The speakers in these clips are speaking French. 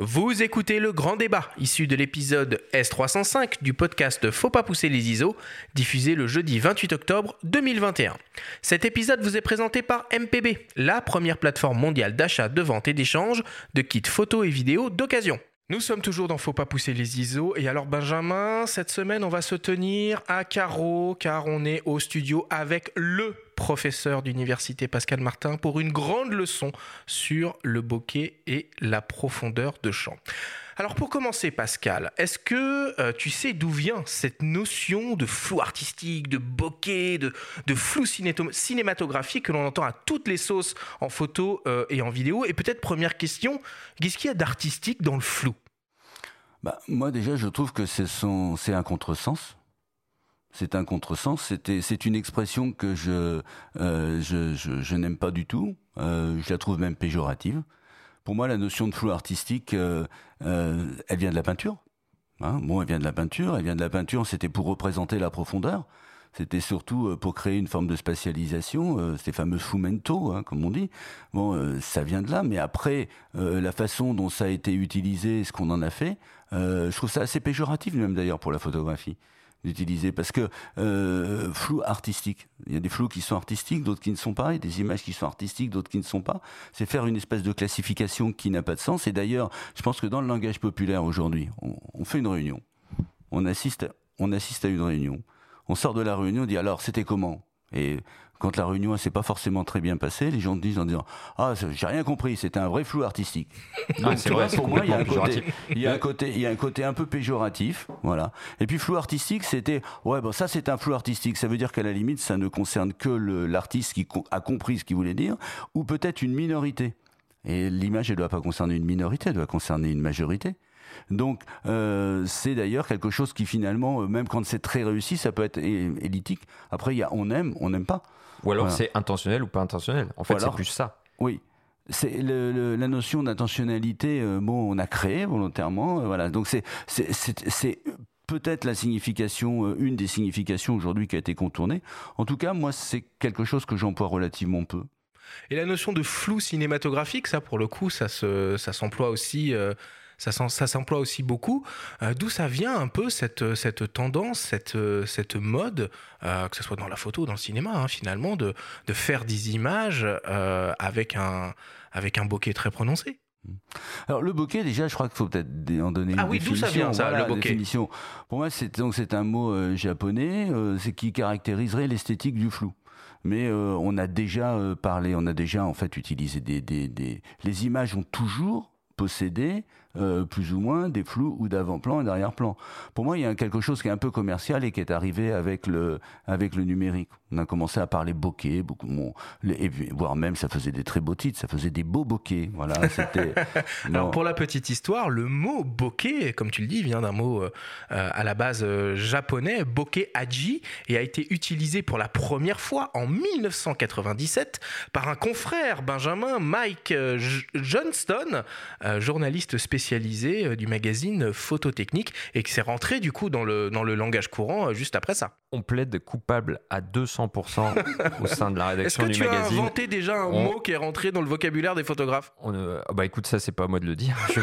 Vous écoutez le grand débat, issu de l'épisode S305 du podcast Faut pas pousser les ISO, diffusé le jeudi 28 octobre 2021. Cet épisode vous est présenté par MPB, la première plateforme mondiale d'achat, de vente et d'échange de kits photos et vidéos d'occasion. Nous sommes toujours dans Faut pas pousser les ISO. Et alors, Benjamin, cette semaine, on va se tenir à carreau, car on est au studio avec le professeur d'université Pascal Martin pour une grande leçon sur le bokeh et la profondeur de champ. Alors pour commencer, Pascal, est-ce que euh, tu sais d'où vient cette notion de flou artistique, de bokeh, de, flou cinématographique que l'on entend à toutes les sauces en photo euh, et en vidéo? Et peut-être première question, qu'est-ce qu'il y a d'artistique dans le flou? Bah, Moi déjà, je trouve que c'est un contresens. C'est un contresens. C'est une expression que je, euh, je, n'aime pas du tout. je la trouve même péjorative. Pour moi, la notion de flou artistique, euh, euh, elle vient de la peinture. Hein. bon, elle vient de la peinture. Elle vient de la peinture. C'était pour représenter la profondeur. C'était surtout euh, pour créer une forme de spatialisation, ces fameux fumento, hein, comme on dit. Bon, ça vient de là, mais après, la façon dont ça a été utilisé, ce qu'on en a fait, je trouve ça assez péjoratif même d'ailleurs pour la photographie d'utiliser parce que euh, flou artistique. Il y a des flous qui sont artistiques, d'autres qui ne sont pas, et des images qui sont artistiques, d'autres qui ne sont pas. C'est faire une espèce de classification qui n'a pas de sens. Et d'ailleurs, je pense que dans le langage populaire aujourd'hui, on, fait une réunion, on assiste, on assiste à une réunion, on sort de la réunion, on dit alors c'était comment? Quand la réunion s'est pas forcément très bien passée, les gens disent en disant ah j'ai rien compris, c'était un vrai flou artistique. Ah, c'est vrai, pour moi il y a un côté, il y a un côté, il y a un côté un peu péjoratif, voilà. Et puis flou artistique, c'était ouais bon ça c'est un flou artistique, ça veut dire qu'à la limite ça ne concerne que l'artiste qui a compris ce qu'il voulait dire, ou peut-être une minorité. Et l'image elle doit pas concerner une minorité, elle doit concerner une majorité. Donc euh, c'est d'ailleurs quelque chose qui finalement, euh, même quand c'est très réussi, ça peut être élitique. Après, il y a on aime, on n'aime pas. Ou alors c'est intentionnel ou pas intentionnel. En fait, c'est plus ça. Oui. C'est la notion d'intentionnalité, euh, bon, on a créé volontairement, voilà. Donc c'est c'est peut-être la signification, une des significations aujourd'hui qui a été contournée. En tout cas, moi, c'est quelque chose que j'emploie relativement peu. Et la notion de flou cinématographique, ça, pour le coup, ça s'emploie ça aussi ça, ça s'emploie aussi beaucoup. Euh, d'où ça vient un peu cette, cette tendance, cette, cette mode, euh, que ce soit dans la photo ou dans le cinéma, hein, finalement, de, de, faire des images euh, avec, un, avec un bokeh très prononcé? Alors le bokeh déjà, je crois qu'il faut peut-être en donner une ah oui, définition. ça vient ça, le bokeh? définition. Pour moi, c'est donc c'est un mot japonais, c'est qui caractériserait l'esthétique du flou. Mais on a déjà parlé, on a déjà en fait utilisé des, des, des les images ont toujours possédé euh, plus ou moins des flous ou d'avant-plan et d'arrière-plan. Pour moi, il y a quelque chose qui est un peu commercial et qui est arrivé avec le, avec le numérique. On a commencé à parler bokeh, beaucoup, bon, et voire même ça faisait des très beaux titres, ça faisait des beaux bokeh. Voilà, c'était. Alors pour la petite histoire, le mot bokeh, comme tu le dis, vient d'un mot euh, à la base euh, japonais, bokeh aji, et a été utilisé pour la première fois en 1997 par un confrère, Benjamin Mike Johnston, journaliste spécialisé spécialisé euh, du magazine Phototechnique et qui s'est rentré du coup dans le, dans le langage courant euh, juste après ça. On plaide coupable à 200% au sein de la rédaction du magazine. Est-ce que tu as inventé déjà un mot qui est rentré dans le vocabulaire des photographes on, ah Bah écoute, ça c'est pas à moi de le dire.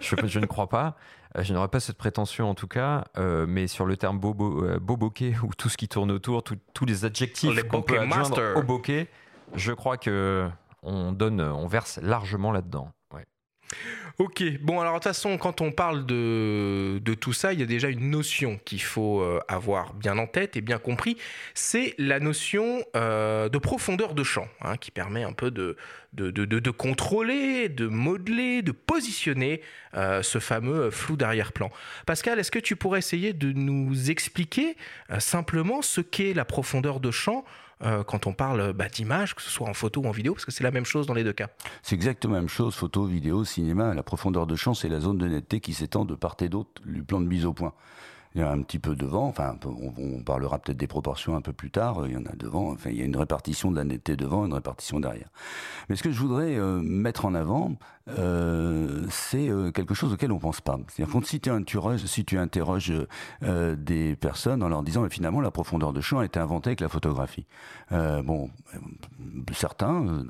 je, je, ne crois pas. Euh, je n'aurais pas cette prétention en tout cas, mais sur le terme bokeh ou tout ce qui tourne autour, tous les adjectifs qu'on peut adjoindre au bokeh, je crois que on donne, on verse largement là-dedans. Ok, bon alors de toute façon quand on parle de, de tout ça, il y a déjà une notion qu'il faut euh, avoir bien en tête et bien compris, c'est la notion euh, de profondeur de champ, hein, qui permet un peu de, de, de, contrôler, de modeler, de positionner euh, ce fameux flou d'arrière-plan. Pascal, est-ce que tu pourrais essayer de nous expliquer simplement ce qu'est la profondeur de champ euh, quand on parle bah, d'image, que ce soit en photo ou en vidéo, parce que c'est la même chose dans les deux cas. C'est exactement la même chose, photo, vidéo, cinéma. La profondeur de champ, c'est la zone de netteté qui s'étend de part et d'autre du plan de mise au point il y a un petit peu devant, enfin on, parlera peut-être des proportions un peu plus tard, il y en a devant, enfin il y a une répartition de la netteté devant, une répartition derrière. Mais ce que je voudrais euh, mettre en avant, euh, c'est euh, quelque chose auquel on pense pas. C'est-à-dire si tu interroges, si tu interroges des personnes en leur disant mais finalement la profondeur de champ a été inventée avec la photographie. bon, certains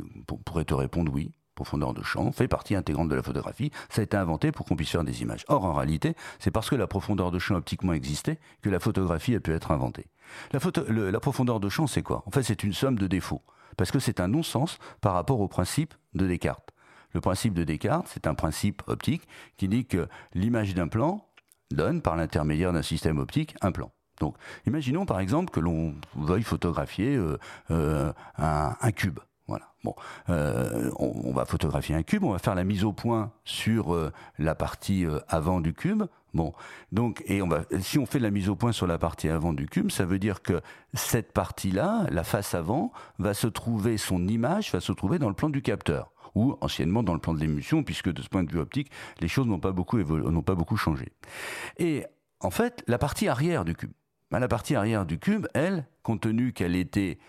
pourraient te répondre oui, profondeur de champ, fait partie intégrante de la photographie. Ça a été inventé pour qu'on puisse faire des images. Or, en réalité, c'est parce que la profondeur de champ optiquement existait que la photographie a pu être inventée. La, profondeur de champ, c'est quoi? En fait, c'est une somme de défauts. Parce que c'est un non-sens par rapport au principe de Descartes. Le principe de Descartes, c'est un principe optique qui dit que l'image d'un plan donne, par l'intermédiaire d'un système optique, un plan. Donc, imaginons par exemple que l'on veuille photographier euh, euh, un, cube. Voilà. Bon, euh, on, va photographier un cube, on va faire la mise au point sur la partie avant du cube. Bon, donc et si on fait la mise au point sur la partie avant du cube, ça veut dire que cette partie-là, la face avant, va se trouver son image va se trouver dans le plan du capteur ou anciennement dans le plan de l'émulsion, puisque de ce point de vue optique, les choses n'ont pas beaucoup n'ont pas beaucoup changé. Et en fait, la partie arrière du cube, bah, la partie arrière du cube, elle, compte tenu qu'elle était euh,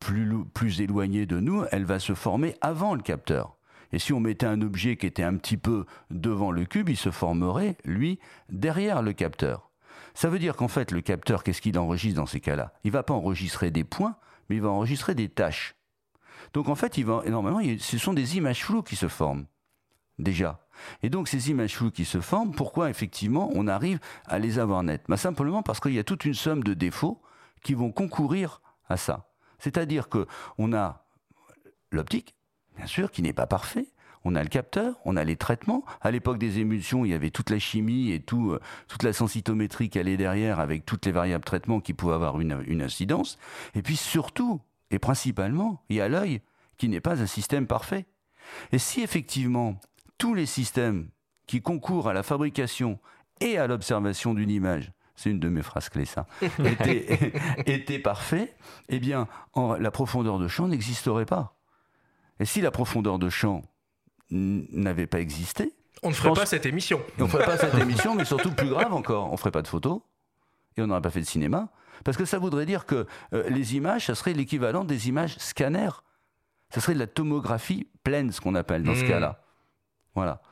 plus, plus éloignée de nous, elle va se former avant le capteur. Et si on mettait un objet qui était un petit peu devant le cube, il se formerait, lui, derrière le capteur. Ça veut dire qu'en fait, le capteur, qu'est-ce qu'il enregistre dans ces cas-là? Il ne va pas enregistrer des points, mais il va enregistrer des tâches. Donc en fait, il va, normalement, ce sont des images floues qui se forment, déjà. Et donc ces images floues qui se forment, pourquoi effectivement on arrive à les avoir nettes? Bah, Simplement parce qu'il y a toute une somme de défauts qui vont concourir à ça. C'est-à-dire qu'on a l'optique, bien sûr, qui n'est pas parfait. On a le capteur, on a les traitements. À l'époque des émulsions, il y avait toute la chimie et tout, euh, toute la sensitométrie qui allait derrière avec toutes les variables de traitement qui pouvaient avoir une incidence. Et puis surtout, et principalement, il y a l'œil, qui n'est pas un système parfait. Et si effectivement tous les systèmes qui concourent à la fabrication et à l'observation d'une image, c'est une de mes phrases clés ça, étaient, parfaits, eh bien la profondeur de champ n'existerait pas. Et si la profondeur de champ n'avait pas existé, on ne ferait pas cette émission. On ne ferait pas cette émission, mais surtout plus grave encore, on ne ferait pas de photos et on n'aurait pas fait de cinéma parce que ça voudrait dire que euh, les images, ça serait l'équivalent des images scanner. Ça serait de la tomographie pleine, ce qu'on appelle dans ce hmm. cas-là. Voilà.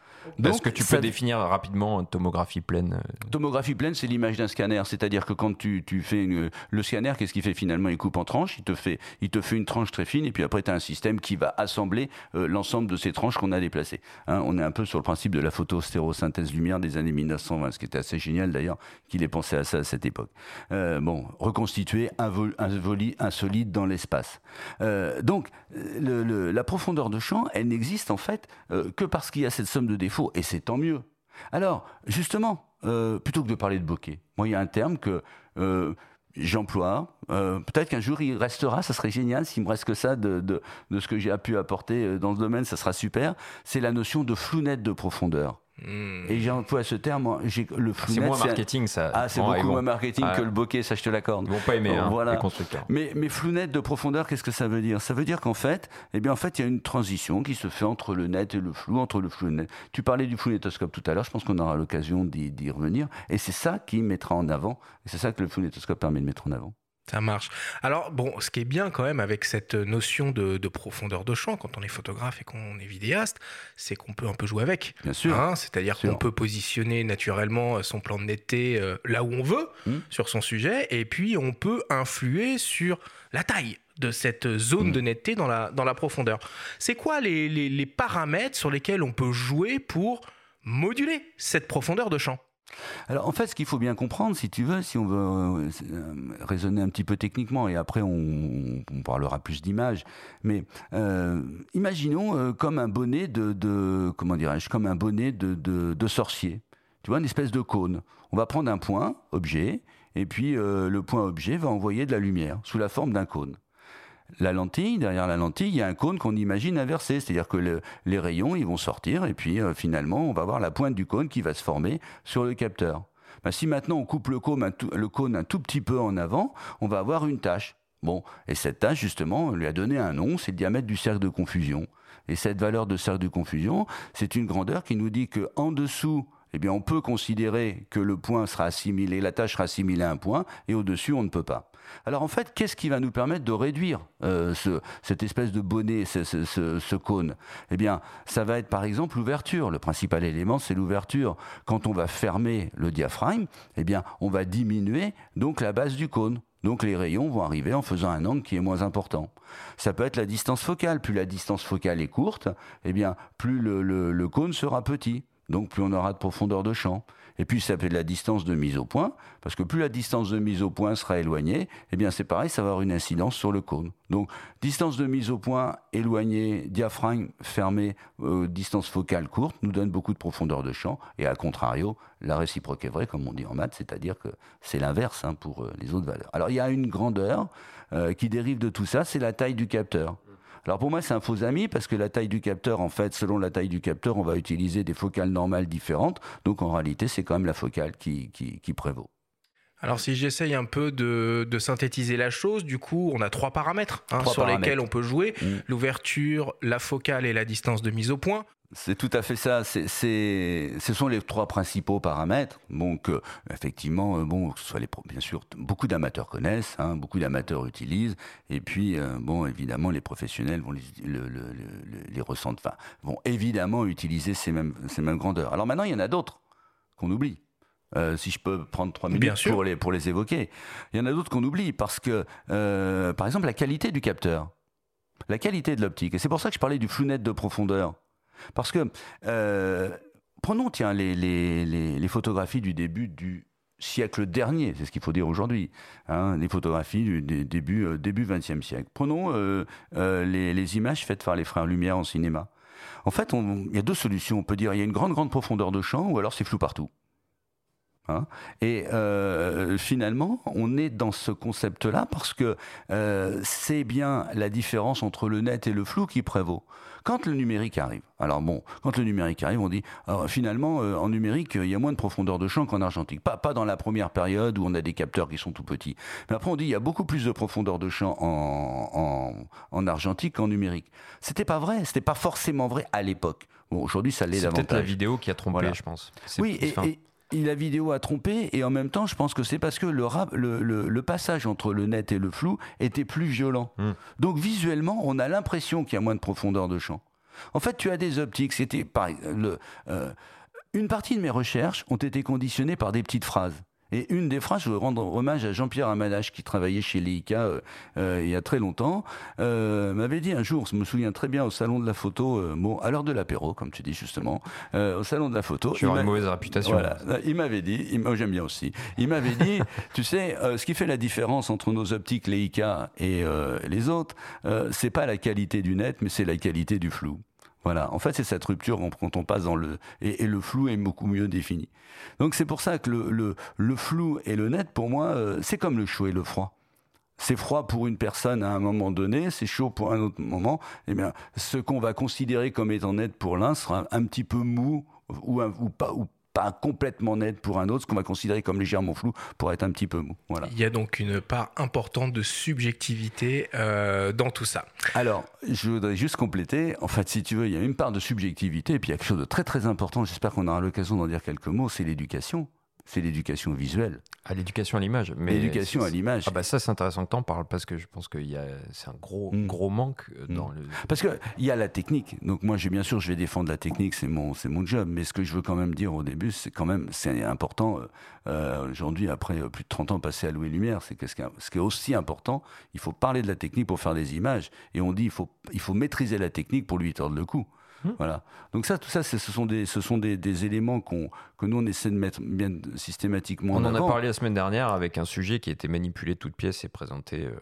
Est-ce que tu peux définir rapidement une tomographie pleine euh Tomographie pleine, c'est l'image d'un scanner. C'est-à-dire que quand tu, tu fais le scanner, qu'est-ce qu'il fait finalement? Il coupe en tranches, il te, fait, il te fait une tranche très fine, et puis après, tu as un système qui va assembler euh, l'ensemble de ces tranches qu'on a déplacées. Hein, on est un peu sur le principe de la photostérosynthèse lumière des années 1920, ce qui était assez génial d'ailleurs qu'il ait pensé à ça à cette époque. Euh, bon, reconstituer un, vol, un, un solide dans l'espace. donc, le, la profondeur de champ, elle n'existe en fait que parce qu'il y a cette somme de défauts et c'est tant mieux. Alors, justement, euh, plutôt que de parler de bokeh, moi, il y a un terme que euh, j'emploie. Euh, peut-être qu'un jour il restera, ça serait génial s'il me reste que ça de, de, ce que j'ai pu apporter dans ce domaine, ça sera super. C'est la notion de flou net de profondeur. Hmm. Et j'ai employé ce terme, le C'est moins marketing, ça. Ah, c'est beaucoup moins marketing que le bokeh, ça je te l'accorde. Ils vont pas aimer, hein, voilà. les constructeurs. Mais, mais flou net de profondeur, qu'est-ce que ça veut dire? Ça veut dire qu'en fait, eh bien, en fait, il y a une transition qui se fait entre le net et le flou, entre le flou et le net. Tu parlais du flou-netoscope tout à l'heure, je pense qu'on aura l'occasion d'y revenir. Et c'est ça qui mettra en avant, et c'est ça que le flou-netoscope permet de mettre en avant. Ça marche. Alors, bon, ce qui est bien quand même avec cette notion de, profondeur de champ, quand on est photographe et qu'on est vidéaste, c'est qu'on peut un peu jouer avec. Bien sûr. Hein. C'est-à-dire qu'on peut positionner naturellement son plan de netteté euh, là où on veut, hmm. sur son sujet, et puis on peut influer sur la taille de cette zone hmm. de netteté dans la, dans la profondeur. C'est quoi les, les paramètres sur lesquels on peut jouer pour moduler cette profondeur de champ? Alors en fait, ce qu'il faut bien comprendre, si tu veux, si on veut euh, raisonner un petit peu techniquement, et après on, parlera plus d'images, mais euh, imaginons euh, comme un bonnet de, comment comme un bonnet de, sorcier. Tu vois, une espèce de cône. On va prendre un point, objet, et puis le point objet va envoyer de la lumière sous la forme d'un cône la lentille, derrière la lentille, il y a un cône qu'on imagine inversé, c'est-à-dire que les rayons, ils vont sortir, et puis euh, finalement, on va voir la pointe du cône qui va se former sur le capteur. Ben, si maintenant on coupe le cône, un tout, petit peu en avant, on va avoir une tâche. Bon, et cette tâche, justement, on lui a donné un nom, c'est le diamètre du cercle de confusion. Et cette valeur de cercle de confusion, c'est une grandeur qui nous dit que dessous, eh bien, on peut considérer que le point sera assimilé, la tâche sera assimilée à un point, et au-dessus, on ne peut pas. Alors en fait, qu'est-ce qui va nous permettre de réduire euh, cette espèce de bonnet, ce, cône? Eh bien, ça va être par exemple l'ouverture. Le principal élément, c'est l'ouverture. Quand on va fermer le diaphragme, eh bien, on va diminuer donc la base du cône. Donc les rayons vont arriver en faisant un angle qui est moins important. Ça peut être la distance focale. Plus la distance focale est courte, eh bien, plus le cône sera petit. Donc plus on aura de profondeur de champ. Et puis ça fait de la distance de mise au point, parce que plus la distance de mise au point sera éloignée, eh bien c'est pareil, ça va avoir une incidence sur le cône. Donc distance de mise au point éloignée, diaphragme fermé, euh, distance focale courte, nous donne beaucoup de profondeur de champ. Et à contrario, la réciproque est vraie, comme on dit en maths, c'est-à-dire que c'est l'inverse hein, pour euh, les autres valeurs. Alors il y a une grandeur euh, qui dérive de tout ça, c'est la taille du capteur. Alors pour moi, c'est un faux ami parce que la taille du capteur, en fait, selon la taille du capteur, on va utiliser des focales normales différentes. Donc en réalité, c'est quand même la focale qui, qui, prévaut. Alors si j'essaye un peu de, synthétiser la chose, du coup, on a trois paramètres hein, sur lesquels on peut jouer. Mm. L'ouverture, la focale et la distance de mise au point. C'est tout à fait ça. C'est, ce sont les trois principaux paramètres. Donc, effectivement, euh, bon, soit les, bien sûr, beaucoup d'amateurs connaissent, hein, beaucoup d'amateurs utilisent, et puis, euh, bon, évidemment, les professionnels vont les, les ressentent, enfin, vont évidemment utiliser ces mêmes, ces mêmes grandeurs. Alors maintenant, il y en a d'autres qu'on oublie. Euh, si je peux prendre trois minutes pour les, pour les évoquer. Il y en a d'autres qu'on oublie parce que, par exemple, la qualité du capteur, la qualité de l'optique. Et c'est pour ça que je parlais du flou net de profondeur. Parce que, euh, prenons, tiens, les, photographies du début du siècle dernier, c'est ce qu'il faut dire aujourd'hui, hein, les photographies du, début, euh, début 20e siècle. Prenons euh, les, les, images faites par les frères Lumière en cinéma. En fait, il y a deux solutions. On peut dire il y a une grande, grande profondeur de champ, ou alors c'est flou partout. Hein. et euh, finalement, on est dans ce concept-là parce que euh, c'est bien la différence entre le net et le flou qui prévaut. Quand le numérique arrive, alors bon, quand le numérique arrive, on dit finalement euh, en numérique il y a moins de profondeur de champ qu'en argentique. Pas, pas dans la première période où on a des capteurs qui sont tout petits. Mais après on dit il y a beaucoup plus de profondeur de champ en, en, en argentique qu'en numérique. C'était pas vrai, c'était pas forcément vrai à l'époque. Bon, aujourd'hui ça l'est davantage. C'est peut-être la vidéo qui a trompé, je pense. Oui, et, la vidéo a trompé et en même temps, je pense que c'est parce que le, le, passage entre le net et le flou était plus violent. Hmm. Donc visuellement, on a l'impression qu'il y a moins de profondeur de champ. En fait, tu as des optiques. C'était le, euh, une partie de mes recherches ont été conditionnées par des petites phrases. Et une des phrases, je veux rendre hommage à Jean-Pierre Amadache, qui travaillait chez Leica euh, euh, il y a très longtemps, euh, m'avait dit un jour, je me souviens très bien, au salon de la photo, bon, à l'heure de l'apéro, comme tu dis justement, au salon de la photo. Tu as une mauvaise réputation. Voilà, il m'avait dit, moi j'aime bien aussi, il m'avait dit, tu sais, ce qui fait la différence entre nos optiques Leica et les autres, c'est pas la qualité du net, mais c'est la qualité du flou. Voilà, en fait, c'est cette rupture quand on passe dans le... Et, le flou est beaucoup mieux défini. Donc c'est pour ça que le, le, flou et le net, pour moi, euh, c'est comme le chaud et le froid. C'est froid pour une personne à un moment donné, c'est chaud pour un autre moment. Eh bien, ce qu'on va considérer comme étant net pour l'un sera un petit peu mou ou, ou pas, ou pas complètement net pour un autre, ce qu'on va considérer comme légèrement flou pour être un petit peu mou. Voilà. Il y a donc une part importante de subjectivité euh, dans tout ça. Alors, je voudrais juste compléter. En fait, si tu veux, il y a une part de subjectivité et puis il y a quelque chose de très très important. J'espère qu'on aura l'occasion d'en dire quelques mots. C'est l'éducation c'est l'éducation visuelle. À l'éducation à l'image. Mais l'éducation à l'image. Ah bah ça c'est intéressant que tu en parles parce que je pense que c'est un gros mm. gros manque euh, dans mm. le. Parce que il y a la technique. Donc moi bien sûr je vais défendre la technique, c'est mon mon job. Mais ce que je veux quand même dire au début, c'est quand même c'est important euh, euh, aujourd'hui après plus de 30 ans passés à Louis Lumière, c'est que ce qui, est, aussi important, il faut parler de la technique pour faire des images. Et on dit il faut il faut maîtriser la technique pour lui tordre le cou. Mmh. Voilà. Donc ça, tout ça, ce sont des, ce sont des, éléments qu'on, que nous on essaie de mettre bien systématiquement. On en, a parlé la semaine dernière avec un sujet qui a été manipulé de toutes pièces et présenté. Euh,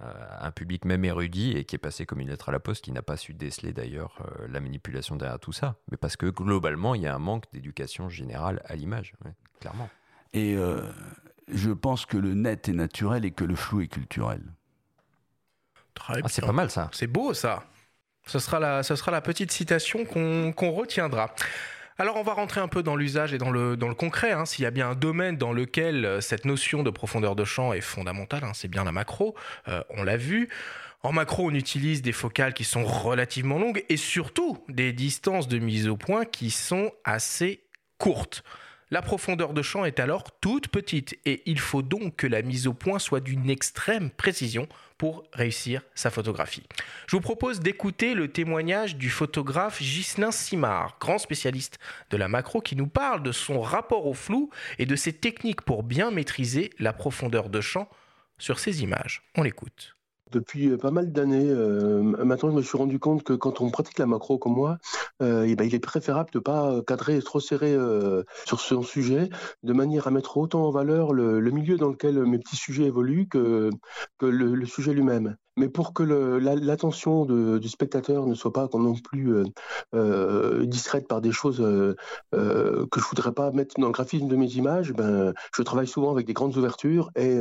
à un public même érudit et qui est passé comme une lettre à la poste, qui n'a pas su déceler d'ailleurs euh, la manipulation derrière tout ça. Mais parce que globalement, il y a un manque d'éducation générale à l'image, clairement. Et euh, je pense que le net est naturel et que le flou est culturel. Très ah, c'est pas mal ça. C'est beau ça. Ce sera la, petite citation qu'on retiendra. Alors on va rentrer un peu dans l'usage et dans le, dans le concret. Hein. S'il y a bien un domaine dans lequel euh, cette notion de profondeur de champ est fondamentale, hein, c'est bien la macro, euh, on l'a vu. En macro, on utilise des focales qui sont relativement longues et surtout des distances de mise au point qui sont assez courtes. La profondeur de champ est alors toute petite et il faut donc que la mise au point soit d'une extrême précision pour réussir sa photographie. Je vous propose d'écouter le témoignage du photographe Ghislain Simard, grand spécialiste de la macro, qui nous parle de son rapport au flou et de ses techniques pour bien maîtriser la profondeur de champ sur ces images. On l'écoute. Depuis euh, pas mal d'années, euh, maintenant je me suis rendu compte que quand on pratique la macro comme moi, euh, eh ben, il est préférable de ne pas cadrer trop serré sur son sujet, de manière à mettre autant en valeur le, milieu dans lequel mes petits sujets évoluent que, que le sujet lui-même mais pour que l'attention du spectateur ne soit pas non plus euh, euh, distraite par des choses euh, que je voudrais pas mettre dans le graphisme de mes images, ben, je travaille souvent avec des grandes ouvertures et,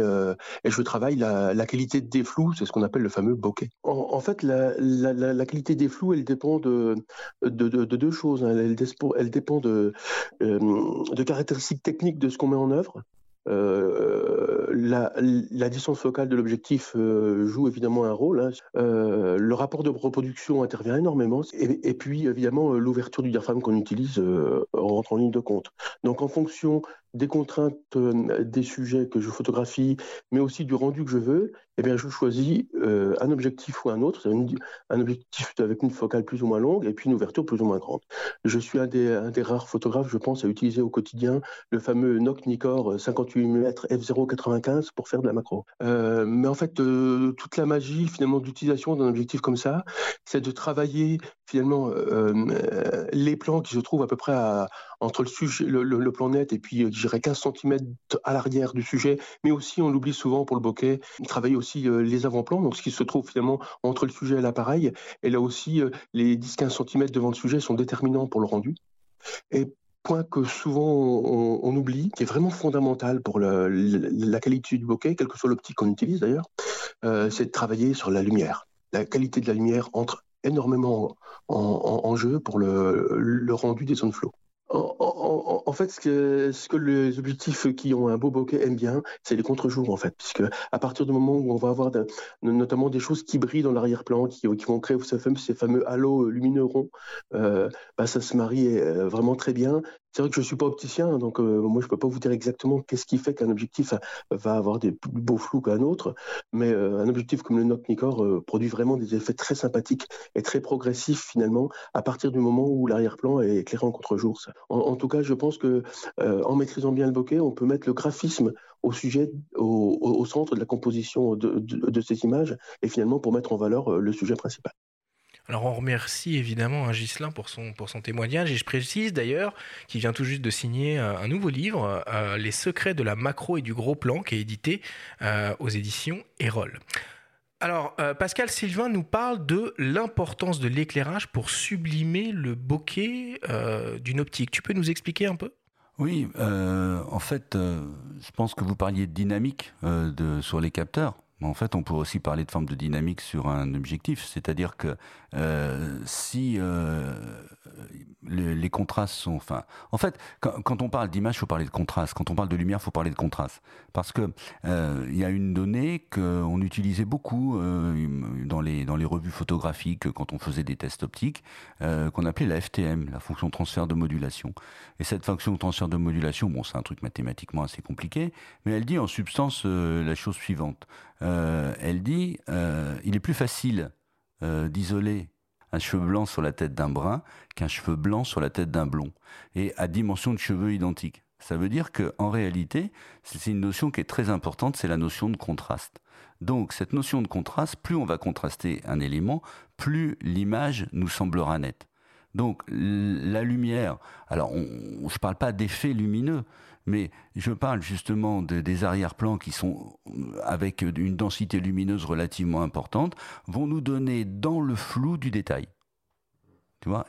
je travaille la, qualité des flous, c'est ce qu'on appelle le fameux bokeh. En, fait, la, qualité des flous, elle dépend de, deux choses. Hein. Elle, dépend de caractéristiques techniques de ce qu'on met en œuvre euh, la, distance focale de l'objectif euh, joue évidemment un rôle. Hein. Euh, le rapport de reproduction intervient énormément. Et, et puis, évidemment, l'ouverture du diaphragme qu'on utilise rentre en ligne de compte. Donc, en fonction des contraintes euh, des sujets que je photographie, mais aussi du rendu que je veux, eh bien, je choisis euh, un objectif ou un autre, un objectif avec une focale plus ou moins longue et puis une ouverture plus ou moins grande. Je suis un des, rares photographes, je pense, à utiliser au quotidien le fameux Nock Nikkor 58 mm f0.95 pour faire de la macro. Euh, mais en fait, toute la magie finalement d'utilisation d'un objectif comme ça, c'est de travailler finalement les plans qui se trouvent à peu près entre le, sujet, le, plan net et puis, dirais, 15 cm à l'arrière du sujet, mais aussi, on l'oublie souvent pour le bokeh, travailler aussi euh, les avant-plans, donc ce qui se trouve finalement entre le sujet et l'appareil. Et là aussi, euh, les 10-15 cm devant le sujet sont déterminants pour le rendu. Et point que souvent on, oublie, qui est vraiment fondamental pour la qualité du bokeh, quelle que soit l'optique qu'on utilise d'ailleurs, c'est de travailler sur la lumière. La qualité de la lumière entre énormément en, jeu pour le, le rendu des zones flow. En, fait, ce que, les objectifs qui ont un beau bokeh aiment bien, c'est les contre-jours, en fait. Puisque à partir du moment où on va avoir notamment des choses qui brillent dans l'arrière-plan, qui, vont créer ces fameux, ces halos lumineux ronds, euh, bah, ça se marie euh, vraiment très bien. C'est vrai que je ne suis pas opticien, donc euh, moi je ne peux pas vous dire exactement qu'est-ce qui fait qu'un objectif va avoir des plus beaux flous qu'un autre, mais euh, un objectif comme le Nock Nikkor euh, produit vraiment des effets très sympathiques et très progressifs finalement à partir du moment où l'arrière-plan est éclairé en contre-jour. En, tout cas, je pense que en maîtrisant bien le bokeh, on peut mettre le graphisme au sujet, au, centre de la composition de, de, ces images et finalement pour mettre en valeur le sujet principal. Alors on remercie évidemment un Gislin pour son, témoignage et je précise d'ailleurs qu'il vient tout juste de signer euh, un nouveau livre, euh, Les secrets de la macro et du gros plan, qui est édité euh, aux éditions Erol. Alors, Pascal Sylvain nous parle de l'importance de l'éclairage pour sublimer le bokeh d'une optique. Tu peux nous expliquer un peu? Oui, en fait, je pense que vous parliez de dynamique sur les capteurs. En fait, on pourrait aussi parler de forme de dynamique sur un objectif, c'est-à-dire que euh, si euh, les, contrastes sont, enfin, en fait, quand, on parle d'image, il faut parler de contraste. Quand on parle de lumière, il faut parler de contraste, parce que euh, y a une donnée qu'on utilisait beaucoup dans les revues photographiques quand on faisait des tests optiques, qu'on appelait la FTM, la fonction transfert de modulation. Et cette fonction transfert de modulation, bon, c'est un truc mathématiquement assez compliqué, mais elle dit en substance la chose suivante. Elle dit euh, il est plus facile euh, d'isoler un cheveu blanc sur la tête d'un brun qu'un cheveu blanc sur la tête d'un blond, et à dimension de cheveux identique. Ça veut dire qu'en réalité, c'est une notion qui est très importante, c'est la notion de contraste. Donc cette notion de contraste, plus on va contraster un élément, plus l'image nous semblera nette. Donc la lumière, alors on, je ne parle pas d'effet lumineux, mais je parle justement des arrière-plans qui sont avec une densité lumineuse relativement importante, vont nous donner dans le flou du détail.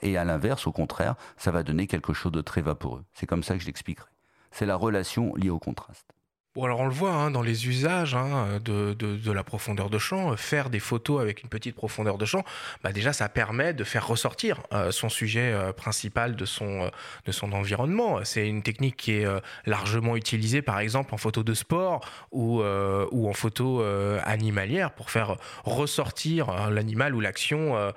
Et à l'inverse, au contraire, ça va donner quelque chose de très vaporeux. C'est comme ça que je l'expliquerai. C'est la relation liée au contraste. Bon, alors on le voit hein, dans les usages hein, de, de, la profondeur de champ, faire des photos avec une petite profondeur de champ, bah déjà ça permet de faire ressortir euh, son sujet euh, principal de son, euh, de son environnement. C'est une technique qui est largement utilisée par exemple en photo de sport ou, ou en photo animalière pour faire ressortir l'animal ou l'action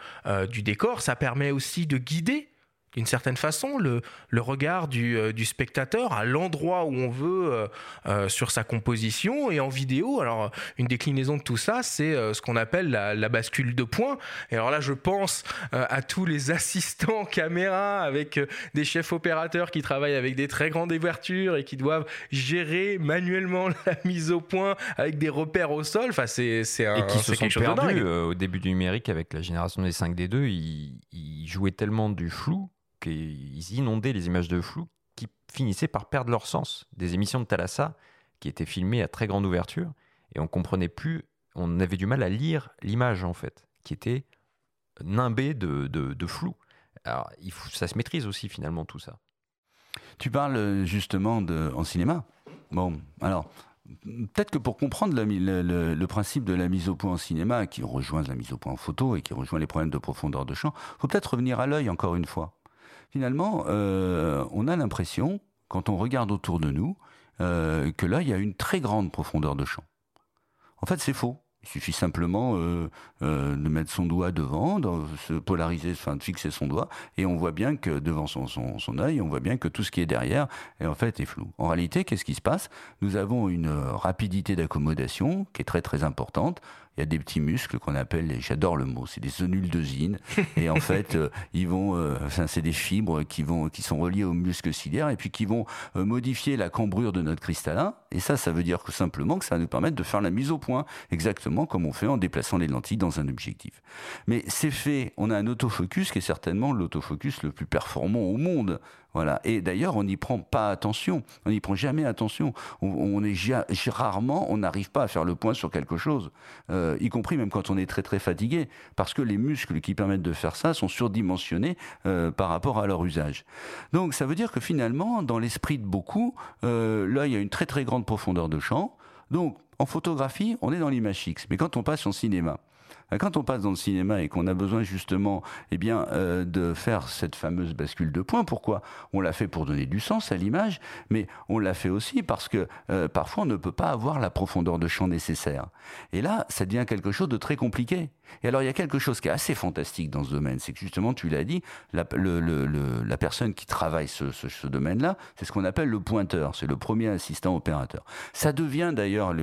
du décor. Ça permet aussi de guider d'une certaine façon le, le regard du, euh, du, spectateur à l'endroit où on veut euh, euh, sur sa composition et en vidéo. Alors une déclinaison de tout ça, c'est ce qu'on appelle la, la, bascule de points. Et alors là, je pense à tous les assistants caméra avec des chefs opérateurs qui travaillent avec des très grandes ouvertures et qui doivent gérer manuellement la mise au point avec des repères au sol. Enfin, c'est un, et qui se sont perdus au début du numérique avec la génération des 5D2. Ils, ils jouaient tellement du flou ils inondaient les images de flou qui finissaient par perdre leur sens. Des émissions de Thalassa qui étaient filmées à très grande ouverture et on comprenait plus, on avait du mal à lire l'image en fait, qui était nimbée de, flou. Alors ça se maîtrise aussi finalement tout ça. Tu parles justement de, en cinéma. Bon, alors Peut-être que pour comprendre le, le, principe de la mise au point en cinéma, qui rejoint la mise au point en photo et qui rejoint les problèmes de profondeur de champ, faut peut-être revenir à l'œil encore une fois finalement, euh, on a l'impression, quand on regarde autour de nous, euh, que là, il y a une très grande profondeur de champ. En fait, c'est faux. Il suffit simplement euh, de mettre son doigt devant, de se polariser, de fixer son doigt, et on voit bien que devant son, œil, on voit bien que tout ce qui est derrière, est, en fait, flou. En réalité, qu'est-ce qui se passe? Nous avons une rapidité d'accommodation qui est très très importante il y a des petits muscles qu'on appelle, j'adore le mot, c'est des zonules de zine. et en fait, euh, ils vont, euh, enfin, c'est des fibres qui vont, qui sont reliées aux muscles ciliaires et puis qui vont euh, modifier la cambrure de notre cristallin. Et ça, ça veut dire que simplement que ça va nous permettre de faire la mise au point, exactement comme on fait en déplaçant les lentilles dans un objectif. Mais c'est fait, on a un autofocus qui est certainement l'autofocus le plus performant au monde. Voilà. Et d'ailleurs, on n'y prend pas attention. On n'y prend jamais attention. On, est rarement, on n'arrive pas à faire le point sur quelque chose, euh, y compris même quand on est très très fatigué, parce que les muscles qui permettent de faire ça sont surdimensionnés euh, par rapport à leur usage. Donc, ça veut dire que finalement, dans l'esprit de beaucoup, euh, là, il y a une très très grande profondeur de champ. Donc, en photographie, on est dans l'image fixe. Mais quand on passe en cinéma, quand on passe dans le cinéma et qu'on a besoin justement eh bien, euh, de faire cette fameuse bascule de points, pourquoi? On l'a fait pour donner du sens à l'image, mais on l'a fait aussi parce que euh, parfois on ne peut pas avoir la profondeur de champ nécessaire. Et là, ça devient quelque chose de très compliqué. Et alors il y a quelque chose qui est assez fantastique dans ce domaine, c'est que justement, tu l'as dit, la, personne qui travaille ce, domaine-là, c'est ce qu'on appelle le pointeur, c'est le premier assistant opérateur. Ça devient d'ailleurs,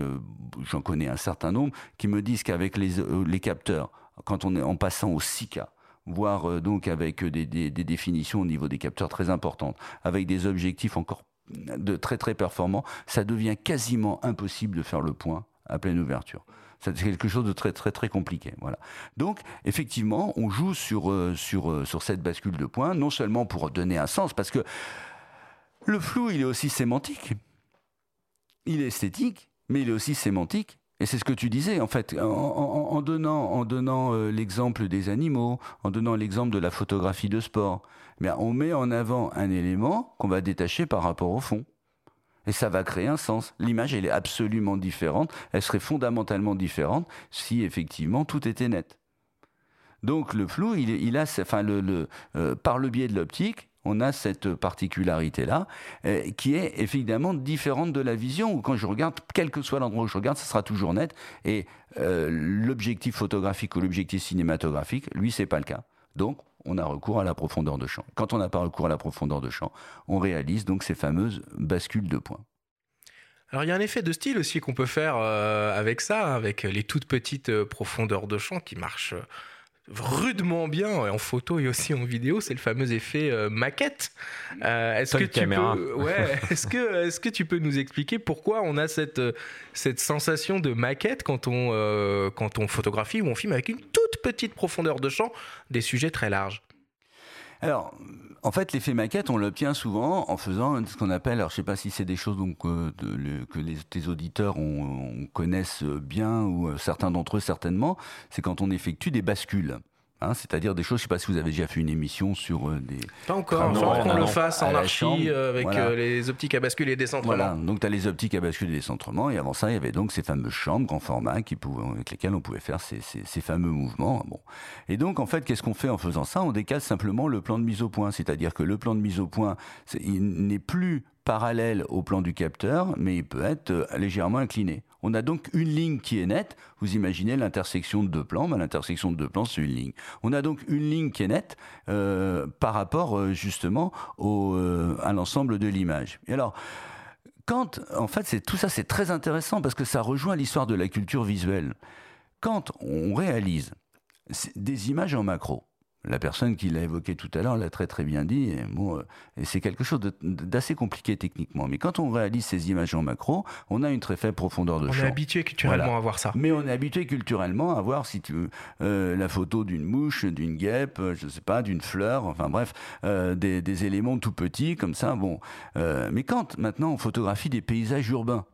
j'en connais un certain nombre, qui me disent qu'avec les, les capteurs, quand on est en passant au 6K, voire euh, donc avec des, des, définitions au niveau des capteurs très importantes, avec des objectifs encore de très très performants, ça devient quasiment impossible de faire le point à pleine ouverture. C'est quelque chose de très très très compliqué. Voilà. Donc effectivement, on joue sur euh, euh, sur cette bascule de points, non seulement pour donner un sens, parce que le flou, il est aussi sémantique, il est esthétique, mais il est aussi sémantique. Et c'est ce que tu disais, en fait, en, donnant, euh, l'exemple des animaux, en donnant l'exemple de la photographie de sport, on met en avant un élément qu'on va détacher par rapport au fond. Et ça va créer un sens. L'image, elle est absolument différente. Elle serait fondamentalement différente si effectivement tout était net. Donc le flou, il, a, enfin euh, par le biais de l'optique, on a cette particularité-là, euh, qui est évidemment différente de la vision, où quand je regarde, quel que soit l'endroit où je regarde, ça sera toujours net, et euh, l'objectif photographique ou l'objectif cinématographique, lui, c'est pas le cas. Donc, on a recours à la profondeur de champ. Quand on n'a pas recours à la profondeur de champ, on réalise donc ces fameuses bascules de points. Alors il y a un effet de style aussi qu'on peut faire euh, avec ça, avec les toutes petites profondeurs de champ qui marchent rudement bien. En photo et aussi en vidéo, c'est le fameux effet euh, maquette. Euh, est-ce que tu peux, ouais, est-ce que est-ce que tu peux nous expliquer pourquoi on a cette cette sensation de maquette quand on euh, quand on photographie ou on filme avec une toute petite profondeur de champ des sujets très larges? Alors, en fait, l'effet maquette, on l'obtient souvent en faisant ce qu'on appelle, alors je sais pas si c'est des choses donc, que tes auditeurs on, connaissent bien ou certains d'entre eux certainement, c'est quand on effectue des bascules. Hein, c'est-à-dire des choses, je ne sais pas si vous avez déjà fait une émission sur euh, des... Pas encore, il qu'on le fasse en archi euh, avec euh, les optiques à bascule et décentrement. Voilà, donc tu as les optiques à bascule et décentrement, et avant ça, il y avait donc ces fameuses chambres en format qui pouvaient, avec lesquelles on pouvait faire ces, ces, fameux mouvements. Bon. Et donc, en fait, qu'est-ce qu'on fait en faisant ça? On décale simplement le plan de mise au point, c'est-à-dire que le plan de mise au point, il n'est plus parallèle au plan du capteur, mais il peut être légèrement incliné. On a donc une ligne qui est nette. Vous imaginez l'intersection de deux plans. Ben, l'intersection de deux plans, c'est une ligne. On a donc une ligne qui est nette euh, par rapport euh, justement au, à l'ensemble de l'image. Et alors, quand, en fait, c'est tout ça, c'est très intéressant parce que ça rejoint l'histoire de la culture visuelle. Quand on réalise des images en macro, la personne qui l'a évoqué tout à l'heure l'a très très bien dit. Et, bon, euh, et c'est quelque chose d'assez compliqué techniquement. Mais quand on réalise ces images en macro, on a une très faible profondeur de champ. On est habitué culturellement à voir ça. Mais on est habitué culturellement à voir, si tu veux, euh, la photo d'une mouche, d'une guêpe, euh, je ne sais pas, d'une fleur, enfin bref, des, des, éléments tout petits comme ça. Bon, mais quand maintenant on photographie des paysages urbains,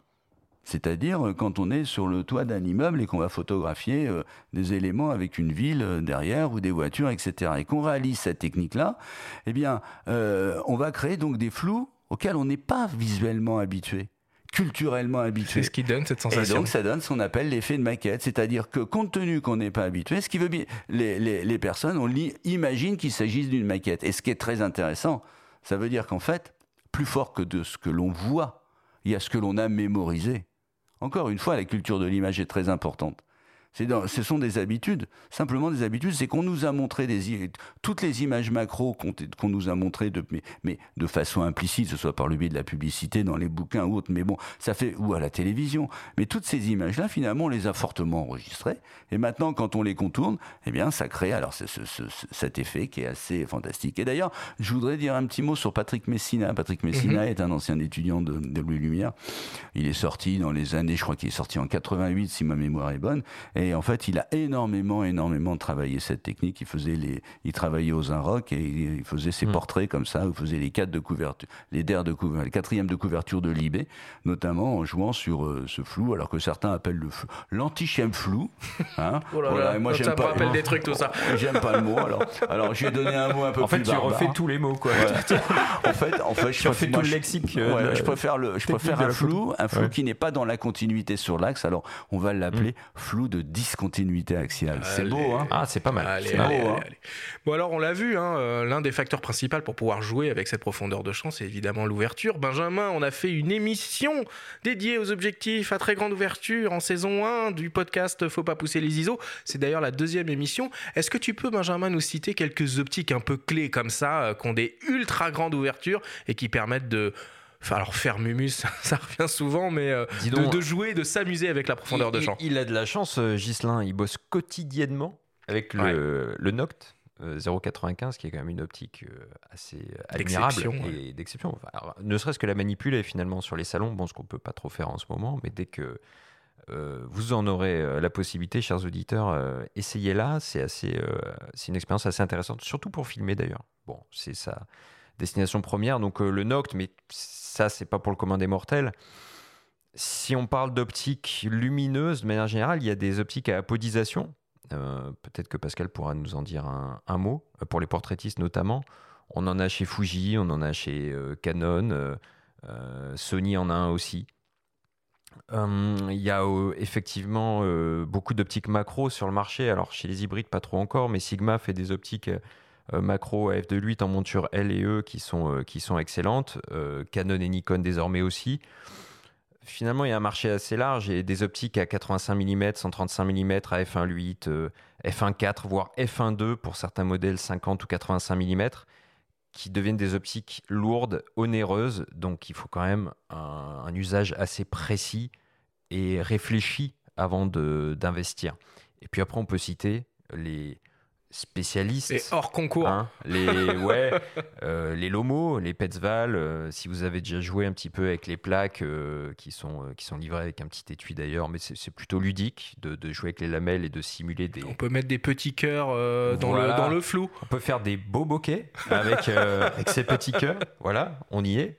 c'est-à-dire euh, quand on est sur le toit d'un immeuble et qu'on va photographier euh, des éléments avec une ville euh, derrière ou des voitures, etc. Et qu'on réalise cette technique-là, eh bien, on va créer donc des flous auxquels on n'est pas visuellement habitué culturellement habitué. C'est ce qui donne cette sensation. Et donc ça donne ce qu'on appelle l'effet de maquette, c'est-à-dire que compte tenu qu'on n'est pas habitué, ce qui veut bien, les, les, personnes on imaginent qu'il s'agisse d'une maquette. Et ce qui est très intéressant, ça veut dire qu'en fait, plus fort que de ce que l'on voit, il y a ce que l'on a mémorisé. Encore une fois, la culture de l'image est très importante ce sont des habitudes, simplement des habitudes. C'est qu'on nous a montré des, toutes les images macro qu'on nous a montrées, de, mais, de façon implicite, que ce soit par le biais de la publicité, dans les bouquins ou autres, mais bon, ça fait, ou à la télévision. Mais toutes ces images-là, finalement, on les a fortement enregistrées. Et maintenant, quand on les contourne, eh bien, ça crée alors cet effet qui est assez fantastique. Et d'ailleurs, je voudrais dire un petit mot sur Patrick Messina. Patrick Messina mhm. est un ancien étudiant de, de Louis Lumière. Il est sorti dans les années, je crois qu'il est sorti en 88, si ma mémoire est bonne. Et en fait, il a énormément, énormément travaillé cette technique. Il faisait les, il travaillait aux Inrock et il faisait ses hmm. portraits comme ça. Il faisait les quatre de couverture, les der de couverture, les quatrièmes de couverture de Libé, notamment en jouant sur euh, ce flou, alors que certains appellent le l'antichem flou. Hein oh là moi, j'aime pas. des trucs tout ça. J'aime pas le mot. Alors, alors j'ai donné un mot un peu en plus fait, tu refais tous les mots, quoi. en fait, en fait, je refais tout le lexique. Euh, je préfère le, je préfère un flou, un flou qui n'est pas dans la continuité sur l'axe. Alors, on va l'appeler hmm. flou de discontinuité axiale. C'est beau, hein Ah, c'est pas mal. C'est beau, hein bon, alors, on l'a vu, hein, euh, l'un des facteurs principaux pour pouvoir jouer avec cette profondeur de champ, c'est évidemment l'ouverture. Benjamin, on a fait une émission dédiée aux objectifs à très grande ouverture en saison 1 du podcast Faut pas pousser les ISO. C'est d'ailleurs la deuxième émission. Est-ce que tu peux, Benjamin, nous citer quelques optiques un peu clés comme ça, euh, qui ont des ultra grandes ouvertures et qui permettent de Enfin, alors faire Mumus, ça revient souvent, mais euh, de, jouer, de s'amuser avec la profondeur de champ. Il, a de la chance, euh, Gislin. Il bosse quotidiennement avec le, le Noct 0,95, qui est quand même une optique assez admirable et d'exception. ne serait-ce que la manipuler finalement sur les salons, bon, ce qu'on peut pas trop faire en ce moment, mais dès que euh, vous en aurez euh, la possibilité, chers auditeurs. Euh, essayez-la, c'est assez, c'est une expérience assez intéressante, surtout pour filmer d'ailleurs. Bon, c'est sa destination première, donc le Noct, mais ça, c'est pas pour le commun des mortels. Si on parle d'optique lumineuse, de manière générale, il y a des optiques à apodisation. Peut-être que Pascal pourra nous en dire un, mot, pour les portraitistes notamment. On en a chez Fuji, on en a chez Canon, Sony en a un aussi. Hum, il y a euh, effectivement euh, beaucoup d'optiques macro sur le marché. Alors chez les hybrides, pas trop encore, mais Sigma fait des optiques euh, macro à f2.8 en monture L et E qui sont, qui sont excellentes. Canon et Nikon désormais aussi. Finalement, il y a un marché assez large et des optiques à 85 mm, 135 mm à f1.8, f1.4, voire f1.2 pour certains modèles 50 ou 85 mm qui deviennent des optiques lourdes, onéreuses, donc il faut quand même un, usage assez précis et réfléchi avant d'investir. Et puis après, on peut citer les, spécialistes. Et hors concours. Hein, les, ouais, euh, les Lomo, les Petzval, euh, si vous avez déjà joué un petit peu avec les plaques euh, qui, sont, qui sont livrées avec un petit étui d'ailleurs, mais c'est plutôt ludique de, de, jouer avec les lamelles et de simuler des. On peut mettre des petits cœurs dans, le, dans le flou. On peut faire des beaux bokeh avec, avec ces petits cœurs. Voilà, on y est.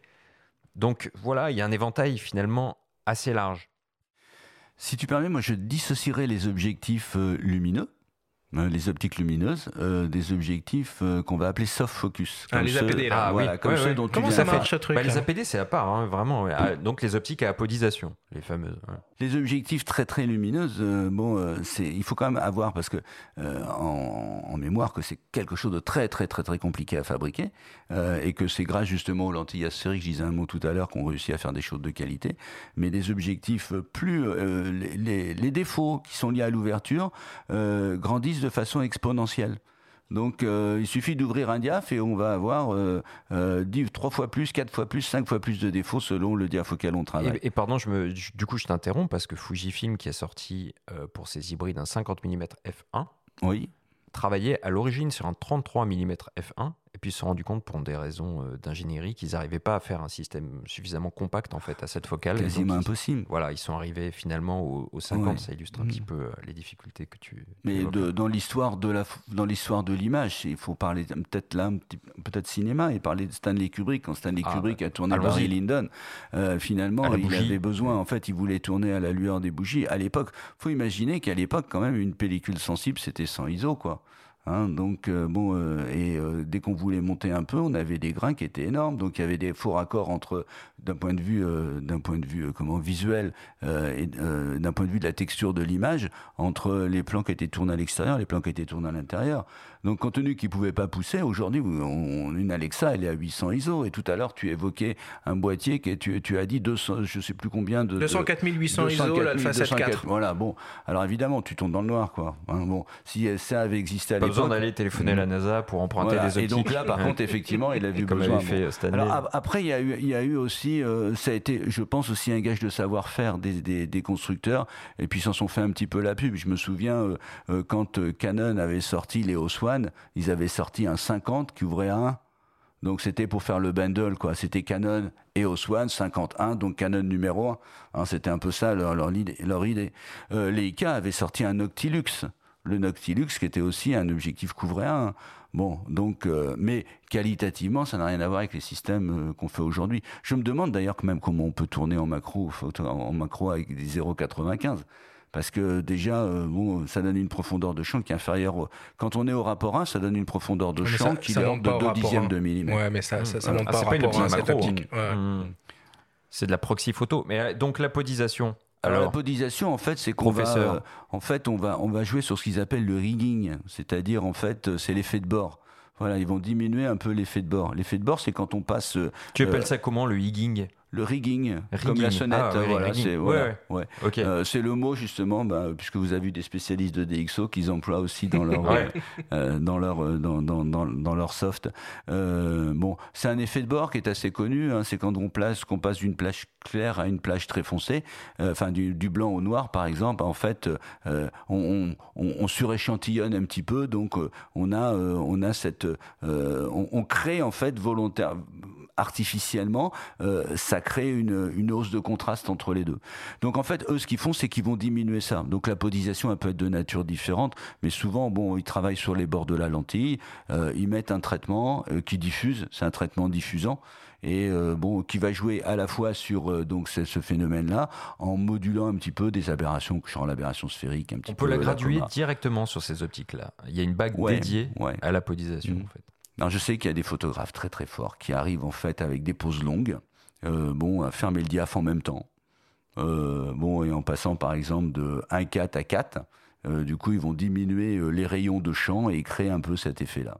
Donc voilà, il y a un éventail finalement assez large. Si tu permets, moi je dissocierais les objectifs lumineux les optiques lumineuses, euh, des objectifs euh, qu'on va appeler soft focus. Ah, les APD, là. Ah, oui. comme Ouais, ceux ouais. dont Comment ça marche ce truc Bah, les APD, c'est à part, hein, vraiment. ouais. Ah, Donc les optiques à apodisation, les fameuses. ouais. Les objectifs très très lumineuses, euh, bon, euh, c'est, il faut quand même avoir parce que euh, en, en mémoire que c'est quelque chose de très très très très compliqué à fabriquer euh, et que c'est grâce justement aux lentilles asphériques, je disais un mot tout à l'heure, qu'on réussit à faire des choses de qualité. Mais des objectifs plus, euh, les, les- les défauts qui sont liés à l'ouverture euh, de façon exponentielle. Donc euh, il suffit d'ouvrir un diaph et on va avoir euh, euh, 10, 3 fois plus, 4 fois plus, 5 fois plus de défauts selon le diaph auquel on travaille. Et, et pardon, je me, je- du coup, je t'interromps parce que Fujifilm, qui a sorti euh, pour ses hybrides un 50 mm f1, Oui. travaillait à l'origine sur un 33 mm f1 et puis ils se sont rendus compte pour des raisons euh, d'ingénierie qu'ils n'arrivaient pas à faire un système suffisamment compact en fait à cette focale. Quasiment donc, ils- impossible. Voilà, ils sont arrivés finalement au, au 50. Ouais. Ça illustre un petit peu euh, les difficultés que tu. Mais de- dans l'histoire de la dans l'histoire de l'image, il faut parler peut-être là peut-être cinéma et parler de Stanley Kubrick quand Stanley Ah, Kubrick a tourné. Barry Lyndon. euh, finalement, il avait besoin. En fait, il voulait tourner à la lueur des bougies. À l'époque, faut imaginer qu'à l'époque, quand même, une pellicule sensible, c'était 100 ISO, quoi. Hein, donc euh, bon euh, et euh, dès qu'on voulait monter un peu, on avait des grains qui étaient énormes. Donc il y avait des faux raccords entre d'un point de vue d'un point de vue comment visuel et d'un point de vue de la texture de l'image entre les plans qui étaient tournés à l'extérieur, les plans qui étaient tournés à l'intérieur. Donc compte tenu qu'ils pouvaient pas pousser, aujourd'hui une Alexa elle est à 800 ISO et tout à l'heure tu évoquais un boîtier qui tu, tu as dit 200 je sais plus combien de de- 204 800 ISO, 204 l'Alpha 204. 7 IV. Voilà, bon. Alors évidemment, tu tombes dans le noir, quoi. Hein, bon, si ça avait existé à Pas besoin l'époque. d'aller téléphoner à la NASA pour emprunter voilà. des optiques. Et donc là, par contre, effectivement, il a vu comme besoin. avait fait bon. euh, Stanley. Alors ap- après, il y a eu, il y a eu aussi, euh, ça a été, je pense aussi un gage de savoir-faire des, des, des constructeurs. Et puis ils s'en sont fait un petit peu la pub. Je me souviens euh, quand Canon avait sorti les Ils avaient sorti un 50 qui ouvrait à 1. Donc c'était pour faire le bundle, quoi. C'était Canon et One 51, donc Canon numéro 1. Hein, c'était un peu ça leur, idée. Leur idée. Euh, Leica avait sorti un Noctilux. Le Noctilux qui était aussi un objectif couvrait à 1. Bon, donc, euh, mais qualitativement, ça n'a rien à voir avec les systèmes euh, qu'on fait aujourd'hui. Je me demande d'ailleurs quand même comment on peut tourner en macro, en macro avec des 0,95. Parce que déjà, euh, bon, ça donne une profondeur de champ qui est inférieure. au- Quand on est au rapport 1, ça donne une profondeur de Mais champ ça- qui ça est de pas au 2 rapport dixièmes de millimètre. Ouais, mais ça, ça, monte Ah, pas pas une optique macro. Ouais. Hmm. C'est de la proxy photo. Mais euh, donc l'apodisation. Alors, Alors, la podisation, en fait, c'est qu'on va, euh, en fait, on va, on va jouer sur ce qu'ils appellent le rigging, c'est-à-dire, en fait, c'est l'effet de bord. Voilà, ils vont diminuer un peu l'effet de bord. L'effet de bord, c'est quand on passe euh, tu appelles ça comment le higging le rigging, comme la sonnette. Ah, euh, voilà, rigging. c'est Ouais, voilà, ouais. ouais. Ok. Euh, c'est le mot justement, bah, puisque vous avez eu des spécialistes de DxO qu'ils emploient aussi dans leur Ouais. euh, dans leur euh, dans, dans, dans, dans leur soft. Euh, bon, c'est un effet de bord qui est assez connu. hein, c'est quand on place qu'on passe d'une plage claire à une plage très foncée, euh, enfin du, du blanc au noir par exemple. En fait, euh, on, on, on suréchantillonne un petit peu, donc euh, on a euh, on a cette euh, on, on crée en fait volontaire artificiellement, euh, ça crée une, une hausse de contraste entre les deux. Donc en fait, eux, ce qu'ils font, c'est qu'ils vont diminuer ça. Donc l'apodisation, elle peut être de nature différente, mais souvent, bon, ils travaillent sur les bords de la lentille, euh, ils mettent un traitement euh, qui diffuse, c'est un traitement diffusant, et bon, qui va jouer à la fois sur donc ce, phénomène-là, en modulant un petit peu des aberrations, genre l'aberration sphérique, un petit on peu. peut la la graduer directement sur ces optiques-là. Il y a une bague Ouais, dédiée ouais. à l'apodisation Mhm. en fait. Je sais qu'il y a des photographes très très forts qui arrivent en fait avec des poses longues, euh, bon, à fermer le diaph en même temps. Euh, bon, et en passant par exemple de 1,4 à 4, euh, du coup, ils vont diminuer les rayons de champ et créer un peu cet effet-là.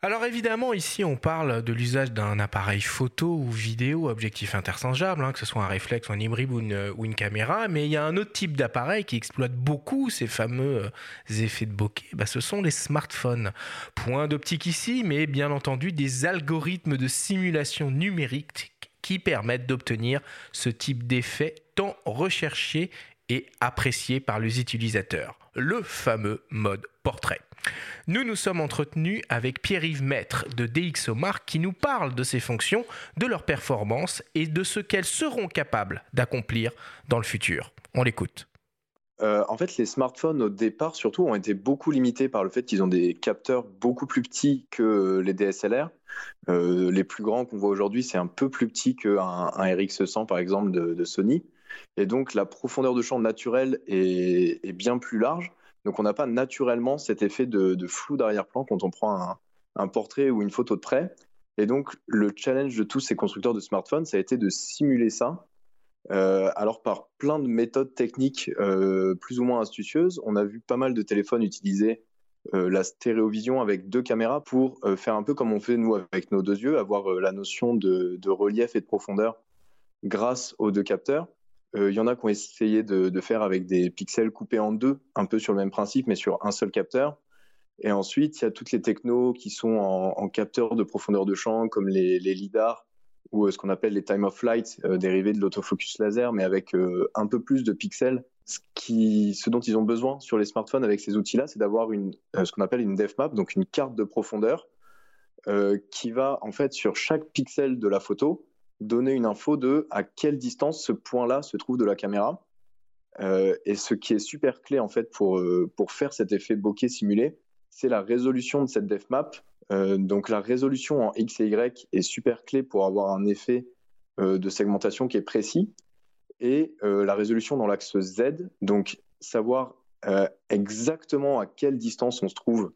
Alors évidemment, ici, on parle de l'usage d'un appareil photo ou vidéo, objectif interchangeable, hein, que ce soit un réflexe, un hybride ou une, ou une caméra, mais il y a un autre type d'appareil qui exploite beaucoup ces fameux euh, effets de bokeh, bah, ce sont les smartphones. Point d'optique ici, mais bien entendu des algorithmes de simulation numérique qui permettent d'obtenir ce type d'effet tant recherché et apprécié par les utilisateurs, le fameux mode portrait. Nous nous sommes entretenus avec Pierre-Yves Maître de DxOMark qui nous parle de ces fonctions, de leurs performances et de ce qu'elles seront capables d'accomplir dans le futur. On l'écoute. Euh, en fait, les smartphones au départ, surtout, ont été beaucoup limités par le fait qu'ils ont des capteurs beaucoup plus petits que les DSLR. Euh, les plus grands qu'on voit aujourd'hui, c'est un peu plus petit qu'un un RX100 par exemple de, Sony. Et donc, la profondeur de champ naturelle est bien plus large. Donc on n'a pas naturellement cet effet de, flou d'arrière-plan quand on prend un, portrait ou une photo de près. Et donc le challenge de tous ces constructeurs de smartphones, ça a été de simuler ça. Euh, alors par plein de méthodes techniques euh, plus ou moins astucieuses, on a vu pas mal de téléphones utiliser euh, la stéréovision avec deux caméras pour faire un peu comme on fait nous avec nos deux yeux, avoir la notion de, relief et de profondeur grâce aux deux capteurs. Il y en a qui ont essayé de, faire avec des pixels coupés en deux, un peu sur le même principe, mais sur un seul capteur. Et ensuite, il y a toutes les technos qui sont en, capteurs de profondeur de champ, comme les, les LIDAR, ou euh, ce qu'on appelle les time of flight euh, dérivés de l'autofocus laser, mais avec euh, un peu plus de pixels. Ce, dont ils ont besoin sur les smartphones avec ces outils-là, c'est d'avoir ce qu'on appelle une depth map, donc une carte de profondeur, qui va en fait sur chaque pixel de la photo donner une info de à quelle distance ce point-là se trouve de la caméra. et ce qui est super clé en fait pour, pour faire cet effet bokeh simulé, c'est la résolution de cette depth map euh, donc la résolution en X et Y est super clé pour avoir un effet euh, de segmentation qui est précis. Et euh, la résolution dans l'axe Z, donc savoir exactement à quelle distance on se trouve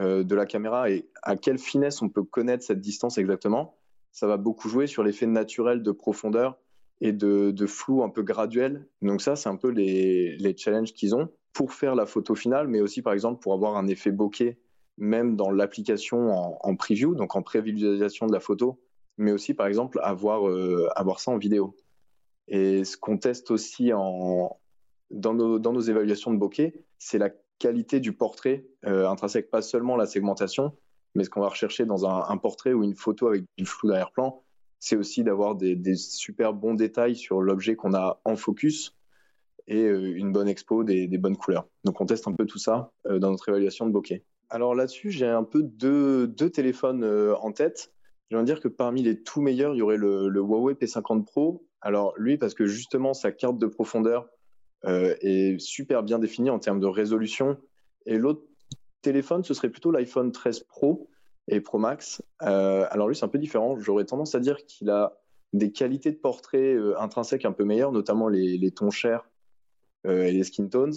de la caméra et à quelle finesse on peut connaître cette distance exactement, ça va beaucoup jouer sur l'effet naturel de profondeur et de, flou un peu graduel. Donc ça, c'est un peu les, challenges qu'ils ont pour faire la photo finale, mais aussi par exemple pour avoir un effet bokeh même dans l'application en, preview, donc en prévisualisation de la photo, mais aussi par exemple avoir, euh, ça en vidéo. Et ce qu'on teste aussi en, dans, nos, dans nos évaluations de bokeh, c'est la qualité du portrait euh, intrinsèque, pas seulement la segmentation, mais ce qu'on va rechercher dans un, portrait ou une photo avec du flou d'arrière-plan, c'est aussi d'avoir des, super bons détails sur l'objet qu'on a en focus et euh, une bonne expo, des, bonnes couleurs. Donc on teste un peu tout ça dans notre évaluation de bokeh. Alors là-dessus, j'ai un peu deux, téléphones euh, en tête. Je vais dire que parmi les tout meilleurs, il y aurait le, Huawei P50 Pro. Alors lui, parce que justement, sa carte de profondeur euh, est super bien définie en termes de résolution. Et l'autre téléphone, ce serait plutôt l'iPhone 13 Pro et Pro Max. Euh, alors lui, c'est un peu différent. J'aurais tendance à dire qu'il a des qualités de portrait intrinsèques un peu meilleures, notamment les, tons chers et les skin tones.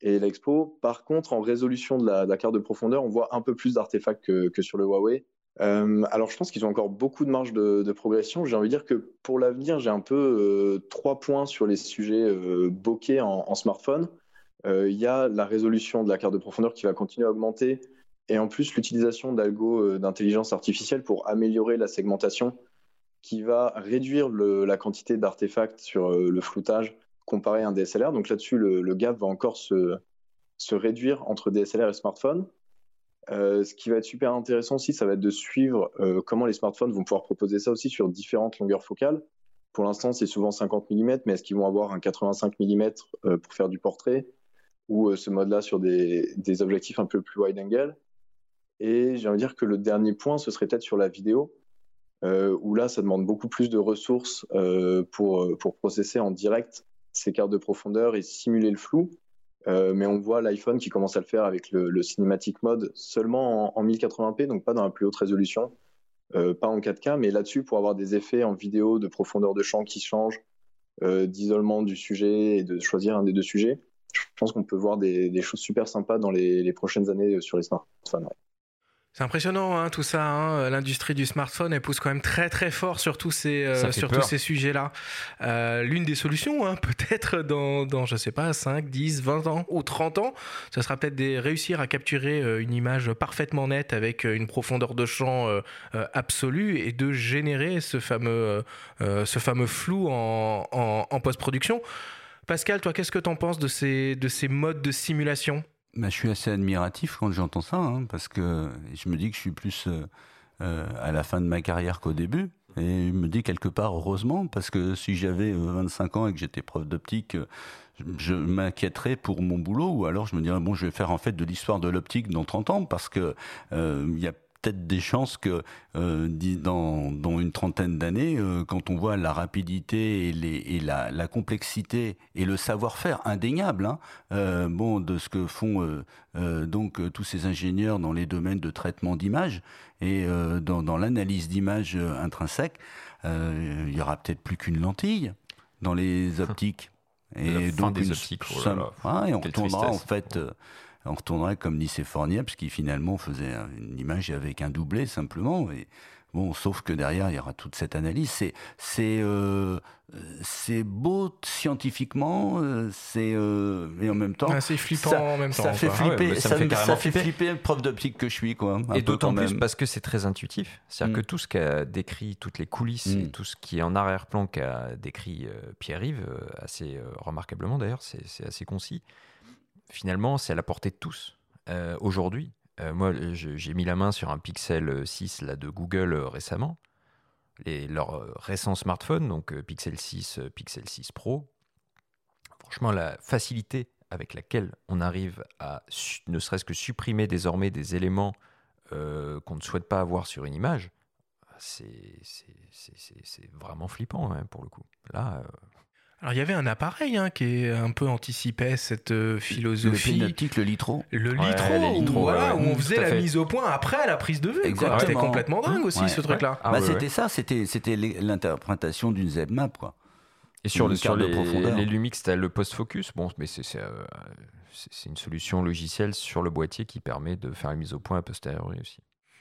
Et l'Expo, par contre, en résolution de la, carte de profondeur, on voit un peu plus d'artefacts que, sur le Huawei. Euh, alors, je pense qu'ils ont encore beaucoup de marge de, progression. J'ai envie de dire que pour l'avenir, j'ai un peu euh, trois points sur les sujets euh, bokeh en, smartphone. Il y a la résolution de la carte de profondeur qui va continuer à augmenter, et en plus l'utilisation d'algo d'intelligence artificielle pour améliorer la segmentation, qui va réduire la quantité d'artefacts sur le floutage comparé à un DSLR. Donc là-dessus, le, gap va encore se, réduire entre DSLR et smartphone. Euh, ce qui va être super intéressant aussi, ça va être de suivre euh, comment les smartphones vont pouvoir proposer ça aussi sur différentes longueurs focales. Pour l'instant, c'est souvent 50 mm, mais est-ce qu'ils vont avoir un 85 mm euh, pour faire du portrait? Ou ce mode-là sur des, objectifs un peu plus wide angle Et j'ai envie de dire que le dernier point, ce serait peut-être sur la vidéo, où là, ça demande beaucoup plus de ressources pour, pour processer en direct ces cartes de profondeur et simuler le flou. Euh, mais on voit l'iPhone qui commence à le faire avec le, cinématique mode seulement en, 1080p, donc pas dans la plus haute résolution, euh, pas en 4K, mais là-dessus pour avoir des effets en vidéo de profondeur de champ qui changent, euh, d'isolement du sujet et de choisir un des deux sujets. Je pense qu'on peut voir des, choses super sympas dans les, prochaines années sur les smartphones. C'est impressionnant hein, tout ça. Hein. L'industrie du smartphone elle pousse quand même très très fort sur tous ces euh, sur tous ces sujets-là. Euh, L'une des solutions, hein, peut-être dans dans je sais pas 5, 10, 20 ans ou 30 ans, ce sera peut-être de réussir à capturer euh, une image parfaitement nette avec euh, une profondeur de champ euh, absolue et de générer ce fameux ce fameux flou en, en, en post-production. Pascal, toi, qu'est-ce que tu en penses de ces de ces modes de simulation? Bah, je suis assez admiratif quand j'entends ça, hein, parce que je me dis que je suis plus euh, euh, à la fin de ma carrière qu'au début. Et je me dis quelque part heureusement, parce que si j'avais 25 euh, ans et que j'étais prof d'optique, je m'inquiéterais pour mon boulot, ou alors je me dirais, bon, je vais faire en fait de l'histoire de l'optique dans 30 ans, parce que il y a peut-être des chances que euh, dans, dans, une trentaine d'années, euh, quand on voit la rapidité et, les, et la, la, complexité et le savoir-faire indéniable, hein, euh, bon, de ce que font donc tous ces ingénieurs dans les domaines de traitement d'images et dans, dans l'analyse d'images intrinsèques, il y aura peut-être plus qu'une lentille dans les optiques. Et donc, des optiques. Oh et on retournera en fait. On retournerait comme disait Fornier, qui finalement faisait une image avec un doublé simplement. Et, Bon, sauf que derrière, il y aura toute cette analyse. C'est, c'est, euh, c'est beau scientifiquement, euh, c'est, euh, mais en même temps. c'est flippant en même temps. Ça fait flipper, ça, fait, flipper. le prof d'optique que je suis, quoi. et d'autant plus parce que c'est très intuitif. C'est-à-dire mm. que tout ce qu'a décrit, toutes les coulisses et mm. tout ce qui est en arrière-plan qu'a décrit Pierre-Yves, assez remarquablement d'ailleurs, c'est, c'est assez concis. Finalement, c'est à la portée de tous. aujourd'hui, euh, moi, j'ai mis la main sur un Pixel 6 là, de Google euh, récemment. Les, leur euh, récent smartphone, donc Pixel 6, Pixel 6 Pro. Franchement, la facilité avec laquelle on arrive à ne serait-ce que supprimer désormais des éléments qu'on ne souhaite pas avoir sur une image, c'est vraiment flippant hein, pour le coup. Là, alors il y avait un appareil hein, qui un peu anticipait cette euh, philosophie. Le le litro. Le litro, où, on faisait la mise au point après la prise de vue. C'était complètement dingue aussi ce truc-là. Ah bah, c'était ça, c'était l'interprétation d'une Z-map quoi. Et sur, le, sur les, les Lumix, c'était le post-focus. Bon, mais euh, c'est une solution logicielle sur le boîtier qui permet de faire la mise au point a posteriori aussi.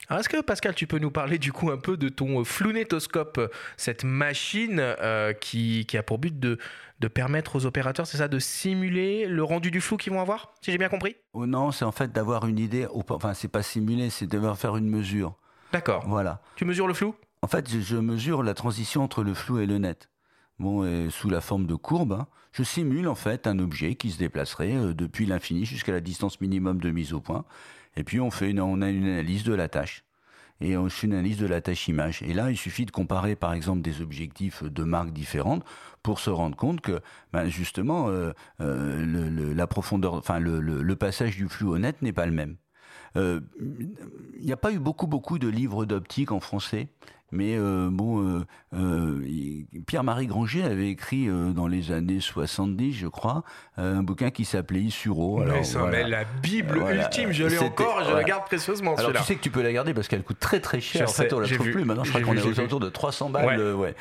Est-ce que Pascal, tu peux nous parler du coup un peu de ton euh, flounettoscope, euh, cette machine euh, qui, a pour but de, de permettre aux opérateurs, c'est ça, de simuler le rendu du flou qu'ils vont avoir, si j'ai bien compris? Oh Non, c'est en fait d'avoir une idée, enfin c'est pas simuler, c'est devoir faire une mesure. D'accord. Voilà. Tu mesures le flou? En fait, je, mesure la transition entre le flou et le net. Bon, et sous la forme de courbe, hein. je simule en fait un objet qui se déplacerait depuis l'infini jusqu'à la distance minimum de mise au point. Et puis on fait une, on a une analyse de la tâche. Et on fait une analyse de la tâche image. Et là, il suffit de comparer, par exemple, des objectifs de marques différentes pour se rendre compte que, ben, justement, euh, euh, le, la profondeur, enfin, le, passage du flux au net n'est pas le même. Euh, il n'y a pas eu beaucoup, beaucoup de livres d'optique en français. Mais euh, bon, euh, euh, Pierre-Marie Granger avait écrit dans les années 70, je crois, un bouquin qui s'appelait Isuro. Alors, ça voilà. la Bible ultime, je l'ai encore et je la garde précieusement. Alors tu sais que tu peux la garder parce qu'elle coûte très très cher. en fait, on la trouve plus. Maintenant, je crois qu'on est autour de 300 balles. Ouais.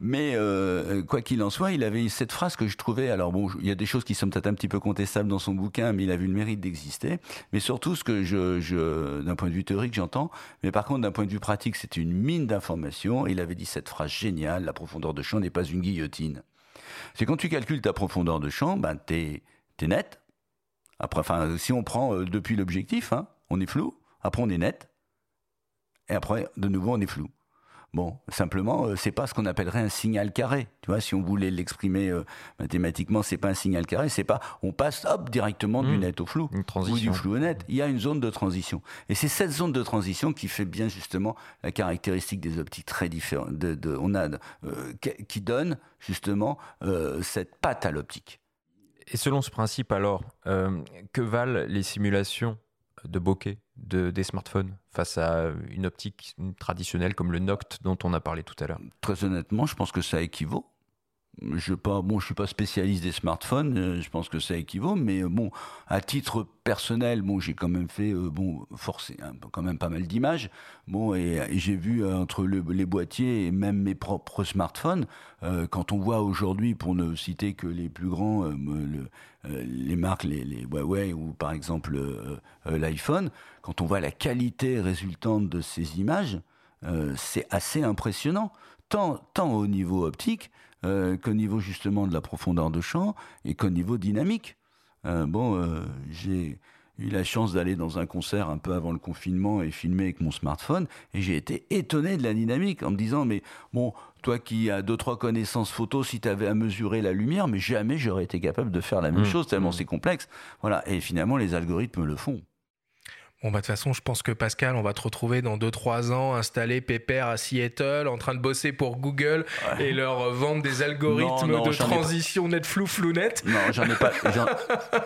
Mais quoi qu'il en soit, il avait cette phrase que je trouvais. Alors bon, il y a des choses qui sont peut-être un petit peu contestables dans son bouquin, mais il a vu le mérite d'exister. Mais surtout, ce que je, je d'un point de vue théorique, j'entends. Mais par contre, d'un point de vue pratique, c'est une d'informations. Il avait dit cette phrase géniale, la profondeur de champ n'est pas une guillotine. C'est quand tu calcules ta profondeur de champ, ben t'es es net. Après, enfin, si on prend euh, depuis l'objectif, hein, on est flou. Après, on est net. Et après, de nouveau, on est flou. Bon, simplement, euh, c'est pas ce qu'on appellerait un signal carré. Tu vois, si on voulait l'exprimer euh, mathématiquement, c'est pas un signal carré, c'est pas on passe hop directement du hmm. net au flou ou du flou au net. Il y a une zone de transition, et c'est cette zone de transition qui fait bien justement la caractéristique des optiques très différentes. De, on a euh, qui donne justement cette patte à l'optique. Et selon ce principe, alors, que valent les simulations de bokeh de, des smartphones face à une optique traditionnelle comme le Noct dont on a parlé tout à l'heure Très honnêtement, je pense que ça équivaut. Je pas, bon, je suis pas spécialiste des smartphones, euh, je pense que ça équivaut, mais euh, bon, à titre personnel, bon, j'ai quand même fait, euh, bon, forcé, quand même pas mal d'images, bon, et, j'ai vu entre les boîtiers et même mes propres smartphones, quand on voit aujourd'hui, pour ne citer que les plus grands, les marques, les, les, Huawei ou par exemple l'iPhone, quand on voit la qualité résultante de ces images, c'est assez impressionnant, tant, tant au niveau optique euh, qu'au niveau justement de la profondeur de champ et qu'au niveau dynamique. Euh, bon, euh, j'ai eu la chance d'aller dans un concert un peu avant le confinement et filmer avec mon smartphone et j'ai été étonné de la dynamique en me disant mais bon toi qui as deux trois connaissances photo si tu avais à mesurer la lumière mais jamais j'aurais été capable de faire la même mmh. chose tellement mmh. c'est complexe voilà et finalement les algorithmes le font Bon, bah, de toute façon, je pense que Pascal, on va te retrouver dans 2-3 ans installé pépère à Seattle, en train de bosser pour Google et leur vendre des algorithmes de transition net flou flou net. Non, j'en ai pas,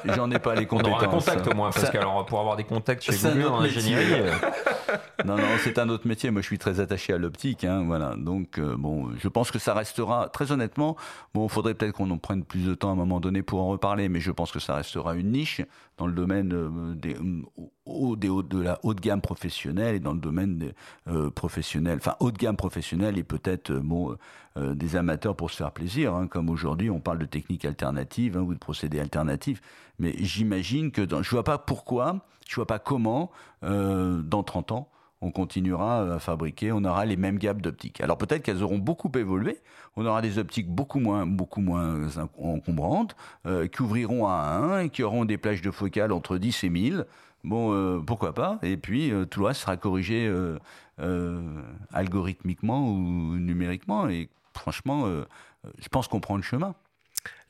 j'en ai pas les compétences. On un contact au moins, Pascal, alors pour avoir des contacts chez Google en ingénierie. Euh. non, non, c'est un autre métier. Moi, je suis très attaché à l'optique, hein, voilà. Donc, euh, bon, je pense que ça restera, très honnêtement, bon, il faudrait peut-être qu'on en prenne plus de temps à un moment donné pour en reparler, mais je pense que ça restera une niche dans le domaine euh, des, au des de la haute gamme professionnelle et dans le domaine euh, professionnel, enfin haute gamme professionnelle et peut-être bon, des amateurs pour se faire plaisir, hein, comme aujourd'hui on parle de techniques alternatives hein, ou de procédés alternatifs. Mais j'imagine que dans, je vois pas pourquoi, je vois pas comment dans 30 ans on continuera à fabriquer, on aura les mêmes gammes d'optiques. Alors peut-être qu'elles auront beaucoup évolué, on aura des optiques beaucoup moins, beaucoup moins encombrantes, euh, qui ouvriront à 1 et qui auront des plages de focale entre 10 et 1000. Bon, euh, pourquoi pas? Et puis euh, tout le reste sera corrigé algorithmiquement ou numériquement. Et franchement, je pense qu'on prend le chemin.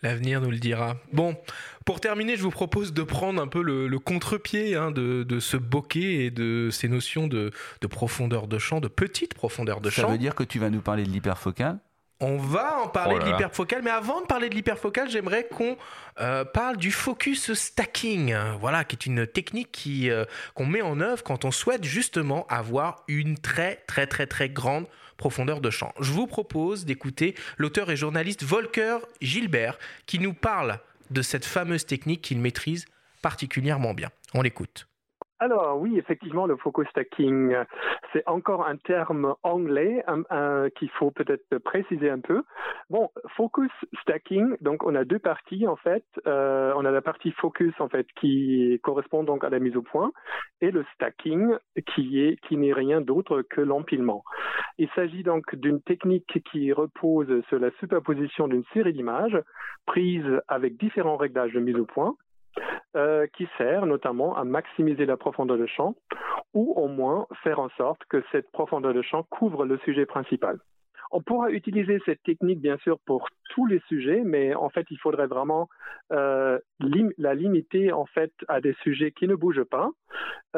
L'avenir nous le dira. Bon, pour terminer, je vous propose de prendre un peu le, contre-pied hein, de, ce bokeh et de ces notions de, profondeur de champ, de petite profondeur de champ. Ça veut dire que tu vas nous parler de l'hyperfocal on va en parler oh de l'hyperfocal, mais avant de parler de l'hyperfocal, j'aimerais qu'on euh, parle du focus stacking, voilà, qui est une technique qui euh, qu'on met en œuvre quand on souhaite justement avoir une très très très très grande profondeur de champ. Je vous propose d'écouter l'auteur et journaliste Volker Gilbert qui nous parle de cette fameuse technique qu'il maîtrise particulièrement bien. On l'écoute. Alors oui, effectivement, le focus stacking, c'est encore un terme anglais qu'il faut peut-être préciser un peu. Bon, focus stacking, donc on a deux parties en fait. Euh, on a la partie focus en fait qui correspond donc à la mise au point et le stacking qui est qui n'est rien d'autre que l'empilement. Il s'agit donc d'une technique qui repose sur la superposition d'une série d'images prises avec différents réglages de mise au point euh, qui sert notamment à maximiser la profondeur de champ ou au moins faire en sorte que cette profondeur de champ couvre le sujet principal. On pourra utiliser cette technique, bien sûr, pour tous les sujets, mais en fait, il faudrait vraiment euh, la limiter en fait à des sujets qui ne bougent pas.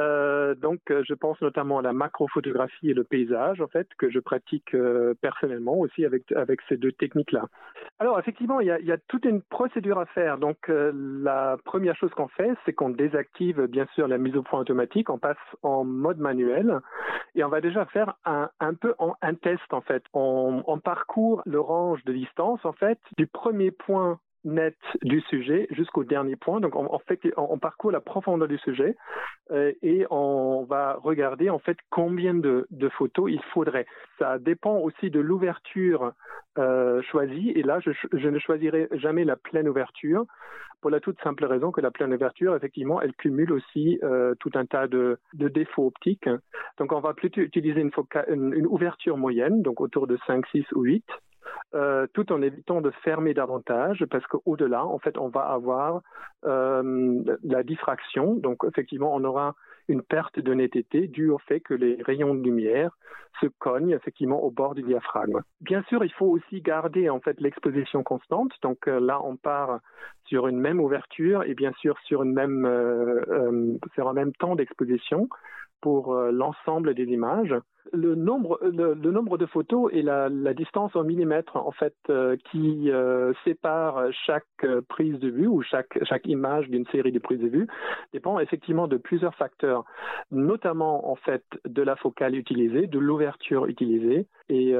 Euh, donc, je pense notamment à la macrophotographie et le paysage, en fait, que je pratique euh, personnellement aussi avec ces deux techniques-là. Alors, effectivement, il y, a, toute une procédure à faire. Donc, la première chose qu'on fait, c'est qu'on désactive bien sûr la mise au point automatique, on passe en mode manuel et on va déjà faire un, peu un test en fait. On, on parcourt le range de distance en fait du premier point net du sujet jusqu'au dernier point. Donc, on, fait, on, parcourt la profondeur du sujet euh, et on va regarder en fait combien de, photos il faudrait. Ça dépend aussi de l'ouverture euh, choisie. Et là, je, ne choisirai jamais la pleine ouverture pour la toute simple raison que la pleine ouverture, effectivement, elle cumule aussi euh, tout un tas de, défauts optiques. Donc, on va plutôt utiliser une ouverture moyenne, donc autour de 5, 6 ou 8. Euh, tout en évitant de fermer davantage, parce qu'au-delà, en fait, on va avoir euh, la diffraction. Donc, effectivement, on aura une perte de netteté due au fait que les rayons de lumière se cognent effectivement au bord du diaphragme. Bien sûr, il faut aussi garder en fait l'exposition constante. Donc euh, là, on part sur une même ouverture et bien sûr sur une même sur un même temps d'exposition pour l'ensemble des images le nombre, le, nombre de photos et la, distance en millimètres en fait euh, qui euh, sépare chaque euh, prise de vue ou chaque, chaque image d'une série de prises de vue dépend effectivement de plusieurs facteurs, notamment en fait de la focale utilisée, de l'ouverture utilisée et,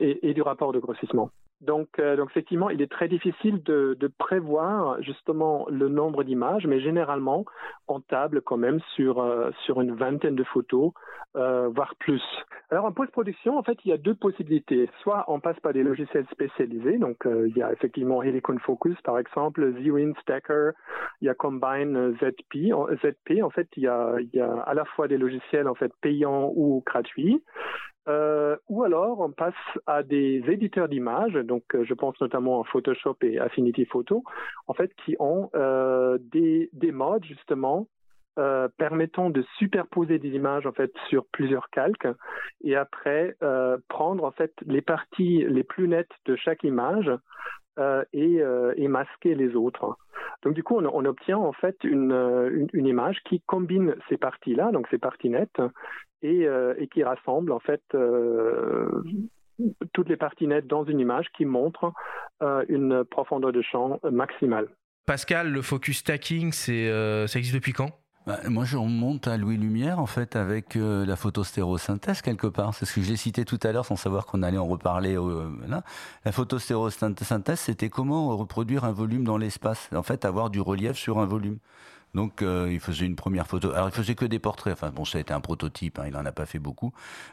et du rapport de grossissement. Donc, euh, donc, effectivement, il est très difficile de, de prévoir justement le nombre d'images, mais généralement, on table quand même sur, euh, sur une vingtaine de photos, euh, voire plus. Alors, en post-production, en fait, il y a deux possibilités. Soit on passe par des logiciels spécialisés, donc il y a effectivement Helicon Focus, par exemple, Zwin Stacker, il y a Combine ZP. ZP, en fait, il y a, il y a à la fois des logiciels en fait payants ou gratuits. Euh, ou alors on passe à des éditeurs d'images, donc euh, je pense notamment à Photoshop et Affinity Photo, en fait, qui ont euh, des, des modes justement euh, permettant de superposer des images en fait sur plusieurs calques et après euh, prendre en fait les parties les plus nettes de chaque image euh, et, et, masquer les autres. Donc du coup, on, obtient en fait une, une, image qui combine ces parties-là, donc ces parties nettes, euh, et, qui rassemble en fait euh, toutes les parties nettes dans une image qui montre euh, une profondeur de champ maximale. Pascal, le focus stacking, ça existe depuis quand? Bah, moi, je remonte à Louis Lumière, en fait, avec la photostérosynthèse, quelque part. C'est ce que j'ai cité tout à l'heure, sans savoir qu'on allait en reparler. là. La photostérosynthèse, c'était comment reproduire un volume dans l'espace. En fait, avoir du relief sur un volume. Donc il faisait une première photo. Alors il faisait que des portraits. Enfin bon, ça a été un prototype. Hein, il en a pas fait beaucoup.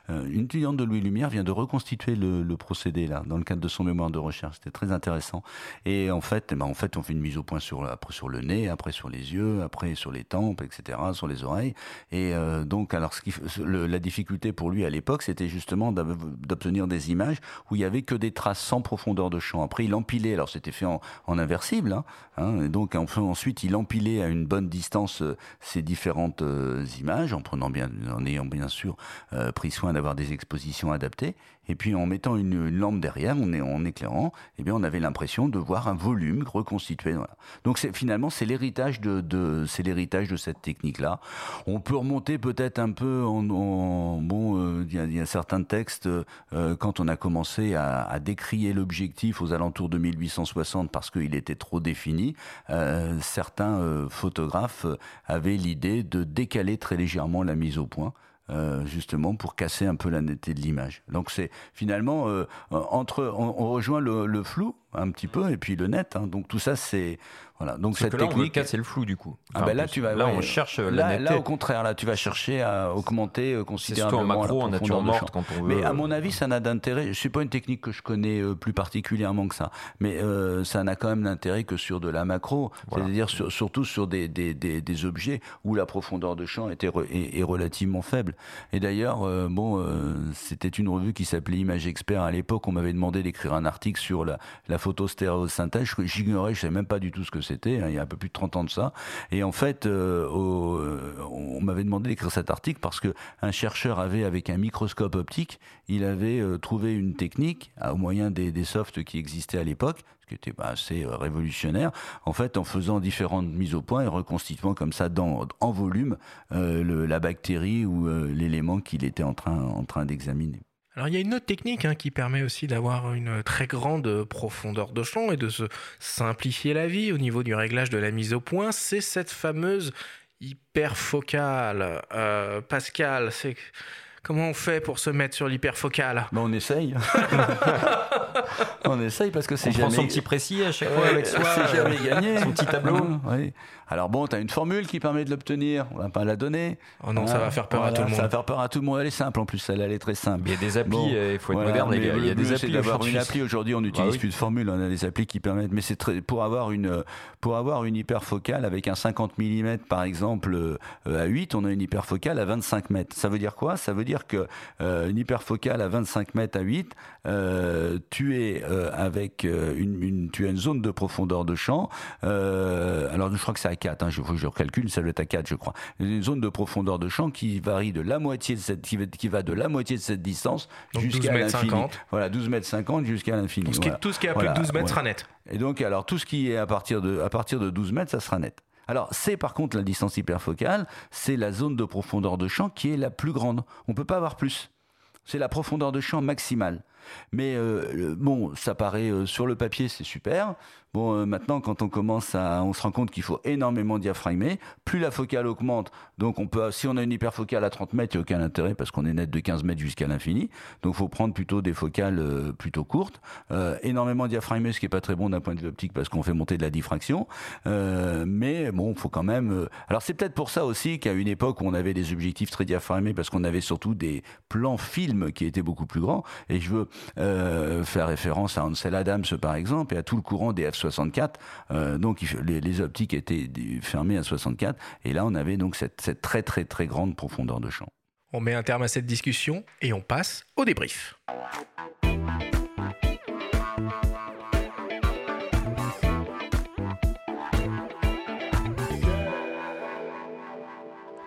une étudiante de Louis Lumière vient de reconstituer le, procédé là dans le cadre de son mémoire de recherche. C'était très intéressant. Et en fait, eh ben, en fait, on fait une mise au point sur après sur le nez, après sur les yeux, après sur les tempes, etc., sur les oreilles. Et donc alors la difficulté pour lui à l'époque, c'était justement d'obtenir des images où il y avait que des traces sans profondeur de champ. Après, il empilait. Alors c'était fait en, inversible. Hein, hein, et donc ensuite, il empilait à une bonne distance euh, ces différentes euh, images, en prenant bien, en ayant bien sûr euh, pris soin d'avoir des expositions adaptées. Et puis en mettant une, lampe derrière, on est en éclairant, eh bien on avait l'impression de voir un volume reconstitué. Donc finalement c'est l'héritage de, c'est l'héritage de cette technique-là. On peut remonter peut-être un peu en, bon, il y, a certains textes quand on a commencé à, à décrier l'objectif aux alentours de 1860 parce qu'il était trop défini. certains photographes avaient l'idée de décaler très légèrement la mise au point. Euh, justement pour casser un peu la netteté de l'image. Donc c'est finalement euh, entre on, rejoint le, flou un petit peu et puis le net. Hein. Donc tout ça c'est voilà. Donc cette technique, c'est le flou du coup. ah ben là tu vas là on cherche la là, netteté. Là au contraire là tu vas chercher à augmenter euh, considérablement en macro en nature morte quand on veut. Mais à mon avis ça n'a d'intérêt. Je suis pas une technique que je connais euh, plus particulièrement que ça, mais euh, ça n'a quand même d'intérêt que sur de la macro, c'est-à-dire surtout sur des, des, des, des, objets où la profondeur de champ était est, relativement faible. Et d'ailleurs bon c'était une revue qui s'appelait Image Expert à l'époque. On m'avait demandé d'écrire un article sur la, la photo stéréosynthèse. J'ignorais, je savais même pas du tout ce que c'était, hein, il y a un peu plus de 30 ans de ça. Et en fait, euh, euh, on m'avait demandé d'écrire cet article parce que un chercheur avait, avec un microscope optique, il avait euh, trouvé une technique, au moyen des, softs qui existaient à l'époque, ce qui était bah, assez révolutionnaire, en fait, en faisant différentes mises au point et reconstituant comme ça dans, en volume la bactérie ou l'élément qu'il était en train d'examiner. Alors il y a une autre technique hein, qui permet aussi d'avoir une très grande profondeur de champ et de se simplifier la vie au niveau du réglage de la mise au point, c'est cette fameuse hyperfocale. Euh, Pascal, c'est Comment on fait pour se mettre sur l'hyperfocale? Ben, On essaye. on essaye parce que c'est jamais... prend son petit précis à chaque fois avec soi. C'est jamais gagné. Son petit tableau. oui. Alors bon, tu as une formule qui permet de l'obtenir, on va pas la donner. Oh non, ça va faire peur à tout le monde. Ça va faire peur à tout le monde, elle est simple en plus, elle, elle est très simple. Il y a des applis, il faut être moderne, il y a, des applis. d'avoir une appli aujourd'hui, on n'utilise bah plus de formule, on a des applis qui permettent, mais c'est très, pour avoir une, pour avoir une hyperfocale avec un 50 mm par exemple euh, à 8, on a une hyperfocale à 25 mètres. Ça veut dire quoi? Ça veut dire que euh, une hyperfocale à 25 mètres à 8, euh, tu es avec une, une, tu as une zone de profondeur de champ. alors je crois que c'est à 4, hein, je, je calcule, ça doit être à 4, je crois. Une zone de profondeur de champ qui varie de la moitié de cette, qui va de la moitié de cette distance jusqu'à l'infini. Voilà, 12 mètres 50 jusqu'à l'infini. Tout ce qui est à plus de 12 mètres sera net. Et donc, alors, tout ce qui est à partir de, à partir de 12 mètres, ça sera net. Alors, c'est par contre la distance hyperfocale, c'est la zone de profondeur de champ qui est la plus grande. On ne peut pas avoir plus. C'est la profondeur de champ maximale. Mais euh, bon, ça paraît euh, sur le papier, c'est super. Bon, euh, maintenant, quand on commence à, on se rend compte qu'il faut énormément diaphragmer. Plus la focale augmente, donc on peut, si on a une hyperfocale à 30 mètres, il n'y a aucun intérêt parce qu'on est net de 15 mètres jusqu'à l'infini. Donc, il faut prendre plutôt des focales euh, plutôt courtes. Euh, énormément diaphragmé, ce qui est pas très bon d'un point de vue optique parce qu'on fait monter de la diffraction. mais bon, faut quand même. Alors, c'est peut-être pour ça aussi qu'à une époque où on avait des objectifs très diaphragmés parce qu'on avait surtout des plans films qui étaient beaucoup plus grands. Et je veux faire référence à Ansel Adams par exemple et à tout le courant des F 64. Euh, donc les, optiques étaient fermées à 64. Et là, on avait donc cette, cette très très très grande profondeur de champ. On met un terme à cette discussion et on passe au débrief.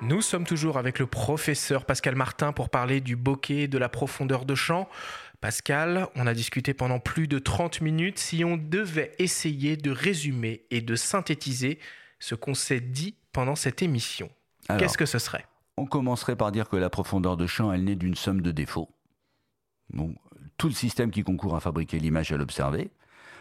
Nous sommes toujours avec le professeur Pascal Martin pour parler du bokeh, de la profondeur de champ. Pascal, on a discuté pendant plus de 30 minutes. Si on devait essayer de résumer et de synthétiser ce qu'on s'est dit pendant cette émission, qu'est-ce que ce serait? On commencerait par dire que la profondeur de champ, elle naît d'une somme de défauts. tout le système qui concourt à fabriquer l'image, à l'observer.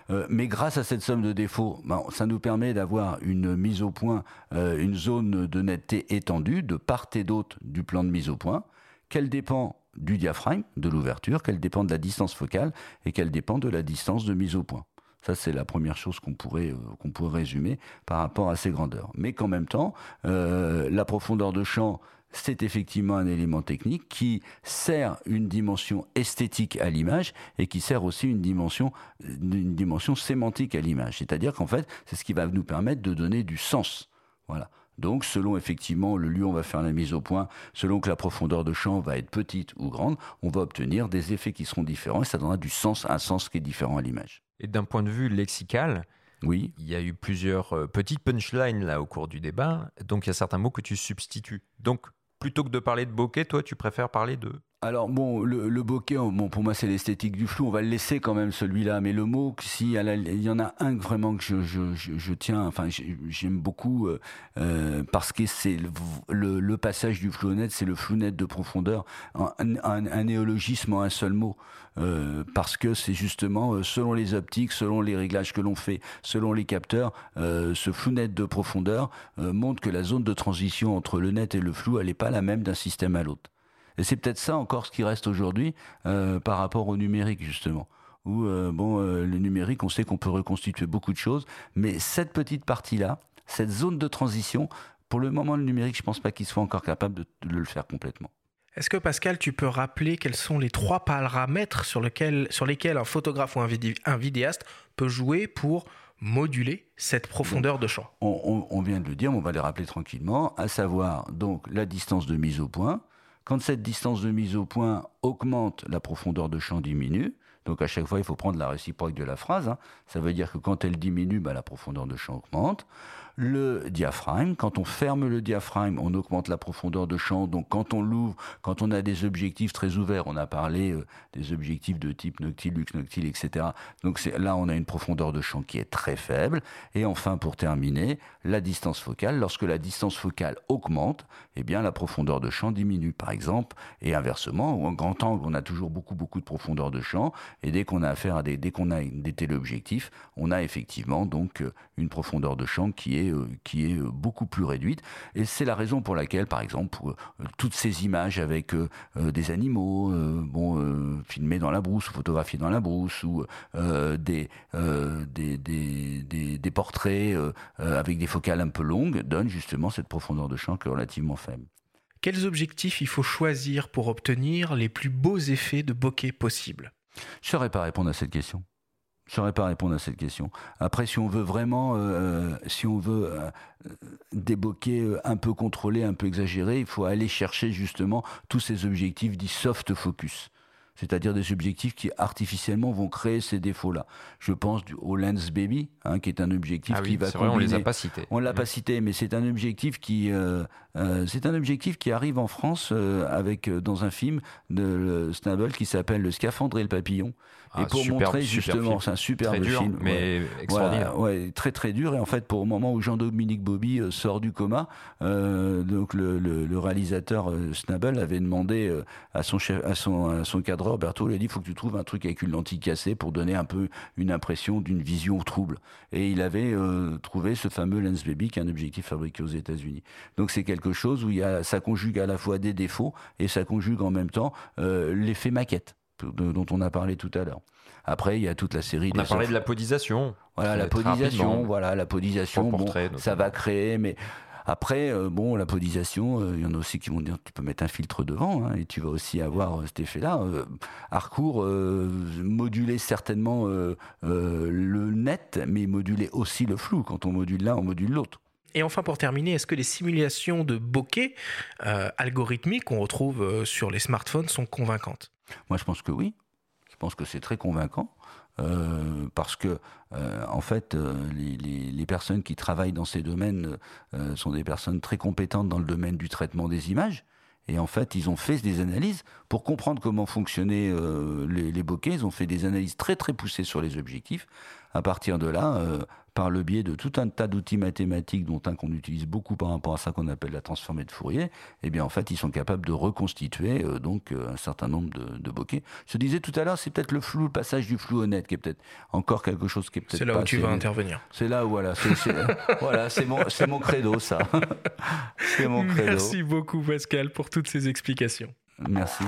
Euh, mais grâce à cette somme de défauts, ben, ça nous permet d'avoir une mise au point, euh, une zone de netteté étendue de part et d'autre du plan de mise au point, qu'elle dépend du diaphragme, de l'ouverture, qu'elle dépend de la distance focale et qu'elle dépend de la distance de mise au point. Ça, c'est la première chose qu'on pourrait, euh, pourrait résumer par rapport à ces grandeurs. Mais qu'en même temps, euh, la profondeur de champ, c'est effectivement un élément technique qui sert une dimension esthétique à l'image et qui sert aussi une dimension, une dimension sémantique à l'image. C'est-à-dire qu'en fait, c'est ce qui va nous permettre de donner du sens. Voilà. Donc, selon effectivement le lieu où on va faire la mise au point, selon que la profondeur de champ va être petite ou grande, on va obtenir des effets qui seront différents et ça donnera du sens, un sens qui est différent à l'image. Et d'un point de vue lexical, oui. Il y a eu plusieurs euh, petites punchlines là au cours du débat. Donc il y a certains mots que tu substitues. Donc plutôt que de parler de bokeh, toi tu préfères parler de alors bon, le, bokeh, bon, pour moi c'est l'esthétique du flou, on va le laisser quand même celui-là, mais le mot, si il y en a un vraiment que je, je, tiens, enfin j'aime beaucoup, euh, euh, parce que c'est le, passage du flou net, c'est le flou net de profondeur, un, néologisme en un seul mot, euh, parce que c'est justement selon les optiques, selon les réglages que l'on fait, selon les capteurs, ce flou net de profondeur montre que la zone de transition entre le net et le flou, elle n'est pas la même d'un système à l'autre. Et c'est peut-être ça encore ce qui reste aujourd'hui euh, par rapport au numérique, justement. Où, euh, bon, euh, le numérique, on sait qu'on peut reconstituer beaucoup de choses, mais cette petite partie-là, cette zone de transition, pour le moment, le numérique, je ne pense pas qu'il soit encore capable de, le faire complètement. Est-ce que Pascal, tu peux rappeler quels sont les trois paramètres sur, sur lesquels un photographe ou un, vidéaste peut jouer pour moduler cette profondeur de champ? On, on, vient de le dire, mais on va les rappeler tranquillement, à savoir donc la distance de mise au point, quand cette distance de mise au point augmente, la profondeur de champ diminue. Donc à chaque fois, il faut prendre la réciproque de la phrase. Hein. Ça veut dire que quand elle diminue, bah, la profondeur de champ augmente le diaphragme. Quand on ferme le diaphragme, on augmente la profondeur de champ. Donc quand on l'ouvre, quand on a des objectifs très ouverts, on a parlé euh, des objectifs de type Noctilux, Noctil, etc. Donc là, on a une profondeur de champ qui est très faible. Et enfin, pour terminer, la distance focale. Lorsque la distance focale augmente, eh bien la profondeur de champ diminue, par exemple. Et inversement, en grand angle, on a toujours beaucoup, beaucoup de profondeur de champ. Et dès qu'on a affaire à des, dès qu'on a des téléobjectifs, on a effectivement donc euh, une profondeur de champ qui est euh, qui est euh, beaucoup plus réduite. Et c'est la raison pour laquelle, par exemple, euh, toutes ces images avec des animaux, bon, filmés dans la brousse ou photographiés dans la brousse, ou des, des, des, des, portraits avec des focales un peu longues, donnent justement cette profondeur de champ qui est relativement faible. Quels objectifs il faut choisir pour obtenir les plus beaux effets de bokeh possibles? Je ne saurais pas répondre à cette question. Je ne saurais pas répondre à cette question. Après, si on veut vraiment, euh, euh, si on veut euh, bokeh un peu contrôlés, un peu exagérés, il faut aller chercher justement tous ces objectifs dits soft focus c'est-à-dire des objectifs qui artificiellement vont créer ces défauts-là. Je pense au Lens Baby, hein, qui est un objectif ah qui va vrai, combiner... On les a pas cités. On l'a pas cité, mais c'est un objectif qui, euh, euh, c'est un objectif qui arrive en France euh, avec dans un film de Snabble qui s'appelle Le Scaphandre et le Papillon. Et pour montrer justement, c'est un superbe dur, film, mais extraordinaire. Ouais, très très dur. Et en fait, pour au moment où Jean-Dominique Bobby sort du coma, donc le, le, réalisateur Snabble avait demandé à son chef, à son, à son cadre Berthaud lui a dit il faut que tu trouves un truc avec une lentille cassée pour donner un peu une impression d'une vision trouble. Et il avait euh, trouvé ce fameux Lens Baby qui est un objectif fabriqué aux États-Unis. Donc c'est quelque chose où il y a, ça conjugue à la fois des défauts et ça conjugue en même temps euh, l'effet maquette dont on a parlé tout à l'heure. Après, il y a toute la série. On a parlé de la podisation. Voilà, la podisation. Voilà, la podisation. Bon, ça va créer, mais après, euh, bon, la podisation, euh, il y en a aussi qui vont dire tu peux mettre un filtre devant hein, et tu vas aussi avoir euh, cet effet-là. Harcourt moduler certainement le net, mais moduler aussi le flou. Quand on module l'un, on module l'autre. Et enfin, pour terminer, est-ce que les simulations de bokeh algorithmiques qu'on retrouve sur les smartphones sont convaincantes? Moi, je pense que oui. Je pense que c'est très convaincant. Euh, parce que euh, en fait, euh, les, personnes qui travaillent dans ces domaines sont des personnes très compétentes dans le domaine du traitement des images. Et en fait, ils ont fait des analyses pour comprendre comment fonctionnaient les, les bokeh. Ils ont fait des analyses très très poussées sur les objectifs. À partir de là, par le biais de tout un tas d'outils mathématiques, dont un qu'on utilise beaucoup par rapport à ça qu'on appelle la transformée de Fourier, eh bien en fait ils sont capables de reconstituer euh, donc euh, un certain nombre de, de bokeh. Je disais tout à l'heure, c'est peut-être le flou, le passage du flou honnête qui est peut-être encore quelque chose qui est peut-être. C'est là où tu vas intervenir. C'est là où voilà, c'est, voilà, c'est mon, c'est mon credo ça. c'est mon credo. Merci beaucoup Pascal pour toutes ces explications. Merci.